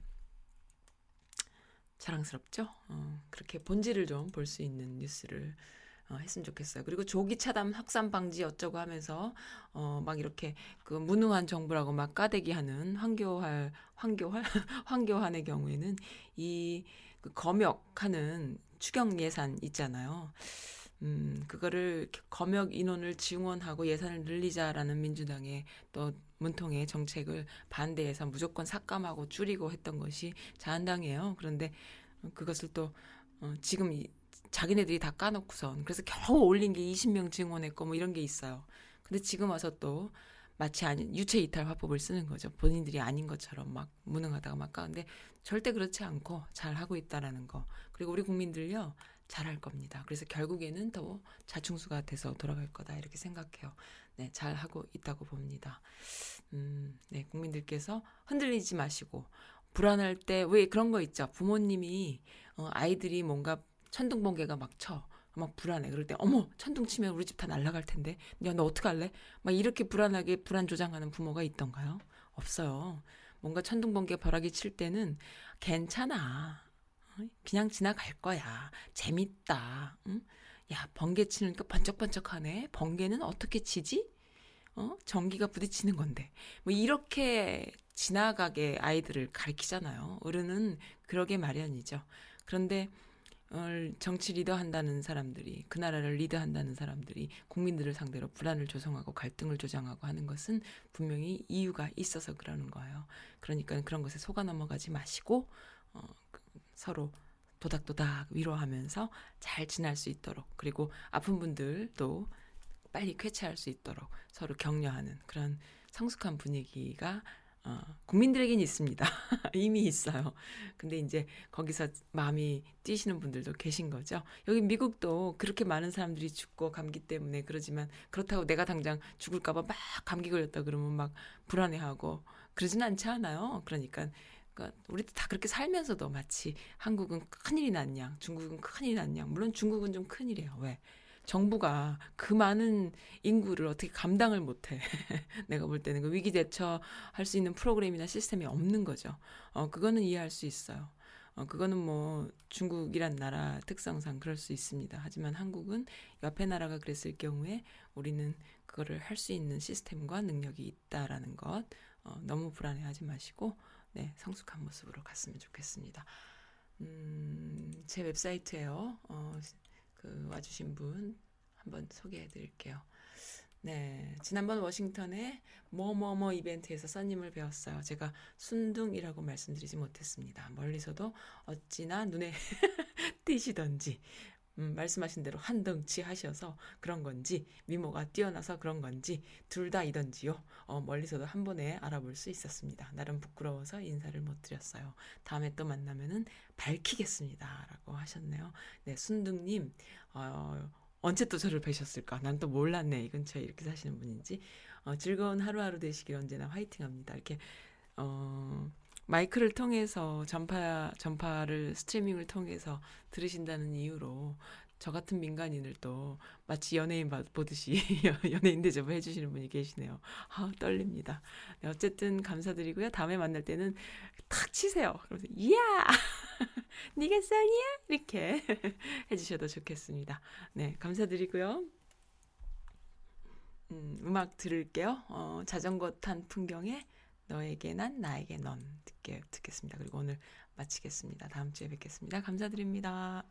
자랑스럽죠. 어, 그렇게 본질을 좀 볼 수 있는 뉴스를 어, 했으면 좋겠어요. 그리고 조기 차단 확산 방지 어쩌고 하면서 어, 막 이렇게 그 무능한 정부라고 막 까대기하는 황교할 황교할 황교안의 경우에는 이 그 검역하는 추경 예산 있잖아요. 음, 그거를 검역 인원을 증원하고 예산을 늘리자라는 민주당의 또 문통의 정책을 반대해서 무조건 삭감하고 줄이고 했던 것이 자한당이에요. 그런데 그것을 또 어, 지금 이, 자기네들이 다 까놓고선 그래서 겨우 올린 게 20명 증원했고 뭐 이런 게 있어요. 근데 지금 와서 또 마치 아닌 유체 이탈 화법을 쓰는 거죠. 본인들이 아닌 것처럼 막 무능하다가 막 까는데 절대 그렇지 않고 잘 하고 있다라는 거. 그리고 우리 국민들요 잘할 겁니다. 그래서 결국에는 더 자충수가 돼서 돌아갈 거다 이렇게 생각해요. 네, 잘 하고 있다고 봅니다. 음, 네, 국민들께서 흔들리지 마시고 불안할 때 왜 그런 거 있죠. 부모님이 어, 아이들이 뭔가 천둥 번개가 막 쳐. 막 불안해. 그럴 때 어머 천둥 치면 우리 집 다 날아갈 텐데. 야 너 어떡 할래? 막 이렇게 불안하게 불안 조장하는 부모가 있던가요? 없어요. 뭔가 천둥 번개 벼락이 칠 때는 괜찮아. 그냥 지나갈 거야. 재밌다. 응? 야 번개 치니까 번쩍번쩍하네. 번개는 어떻게 치지? 어? 전기가 부딪히는 건데. 뭐 이렇게 지나가게 아이들을 가르치잖아요. 어른은 그러게 마련이죠. 그런데 정치 리더한다는 사람들이 그 나라를 리드한다는 사람들이 국민들을 상대로 불안을 조성하고 갈등을 조장하고 하는 것은 분명히 이유가 있어서 그러는 거예요. 그러니까 그런 것에 속아 넘어가지 마시고 어, 서로 도닥도닥 위로하면서 잘 지날 수 있도록 그리고 아픈 분들도 빨리 쾌차할 수 있도록 서로 격려하는 그런 성숙한 분위기가 어, 국민들에겐 있습니다. 이미 있어요. 근데 이제 거기서 마음이 뛰시는 분들도 계신 거죠. 여기 미국도 그렇게 많은 사람들이 죽고 감기 때문에 그러지만 그렇다고 내가 당장 죽을까봐 막 감기 걸렸다 그러면 막 불안해하고 그러진 않지 않아요. 그러니까 그러니까 우리도 다 그렇게 살면서도 마치 한국은 큰일이 났냐, 중국은 큰일이 났냐. 물론 중국은 좀 큰일이에요. 왜? 정부가 그 많은 인구를 어떻게 감당을 못해. 내가 볼 때는 그 위기 대처할 수 있는 프로그램이나 시스템이 없는 거죠. 어, 그거는 이해할 수 있어요. 어, 그거는 뭐 중국이란 나라 특성상 그럴 수 있습니다. 하지만 한국은 옆에 나라가 그랬을 경우에 우리는 그거를 할 수 있는 시스템과 능력이 있다라는 것 어, 너무 불안해하지 마시고 네, 성숙한 모습으로 갔으면 좋겠습니다. 음, 제 웹사이트에요. 어, 그 와주신 분 한번 소개해 드릴게요. 네. 지난번 워싱턴에 뭐뭐뭐 이벤트에서 써님을 배웠어요. 제가 순둥이라고 말씀드리지 못했습니다. 멀리서도 어찌나 눈에 띄시던지 음, 말씀하신 대로 한덩치 하셔서 그런 건지 미모가 뛰어나서 그런 건지 둘 다이던지요. 어, 멀리서도 한 번에 알아볼 수 있었습니다. 나름 부끄러워서 인사를 못 드렸어요. 다음에 또 만나면은 밝히겠습니다라고 하셨네요. 네, 순둥님 어, 언제 또 저를 뵈셨을까? 난 또 몰랐네. 이 근처에 이렇게 사시는 분인지. 어, 즐거운 하루하루 되시길 언제나 화이팅합니다. 이렇게 어, 마이크를 통해서 전파 전파를 스트리밍을 통해서 들으신다는 이유로 저 같은 민간인을 또 마치 연예인 보듯이 연예인 대접을 해주시는 분이 계시네요. 아 떨립니다. 네, 어쨌든 감사드리고요. 다음에 만날 때는 탁 치세요. 그래서 이야 네가 쌍이야 이렇게 해주셔도 좋겠습니다. 네 감사드리고요. 음, 음악 들을게요. 어, 자전거 탄 풍경에 너에게 난 나에게 넌 듣게 듣겠습니다. 그리고 오늘 마치겠습니다. 다음 주에 뵙겠습니다. 감사드립니다.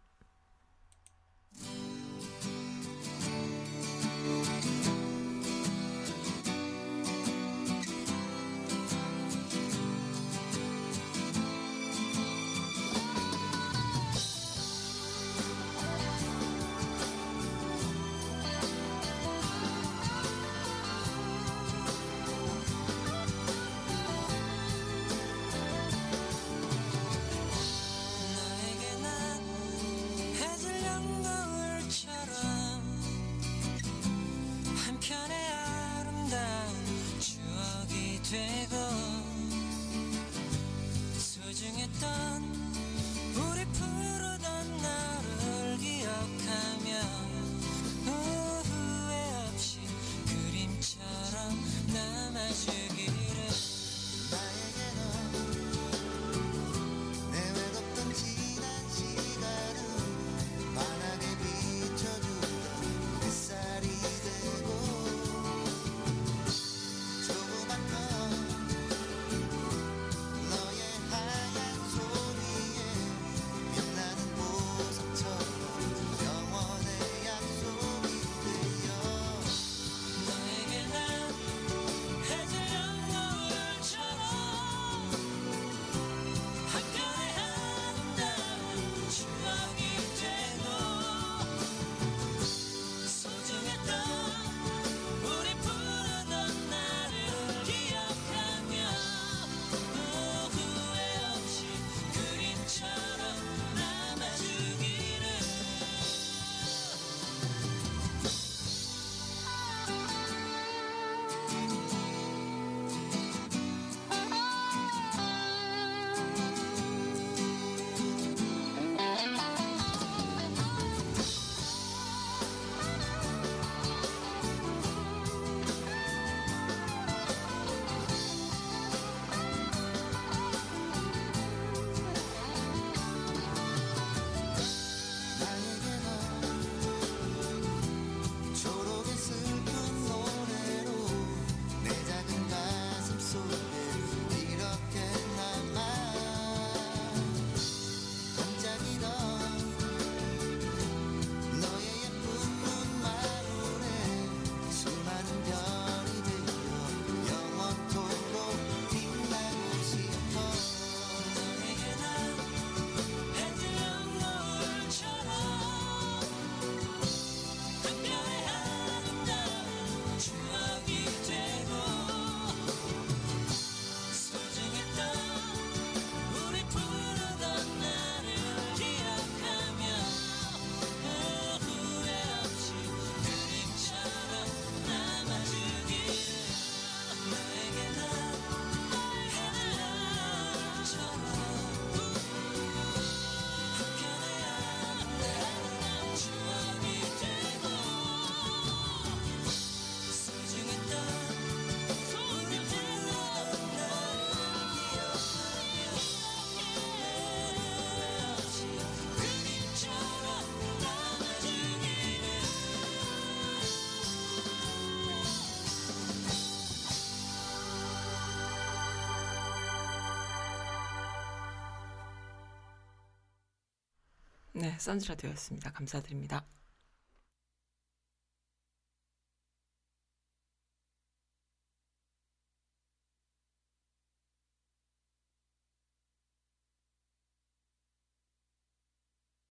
선즈라디오였습니다. 감사드립니다.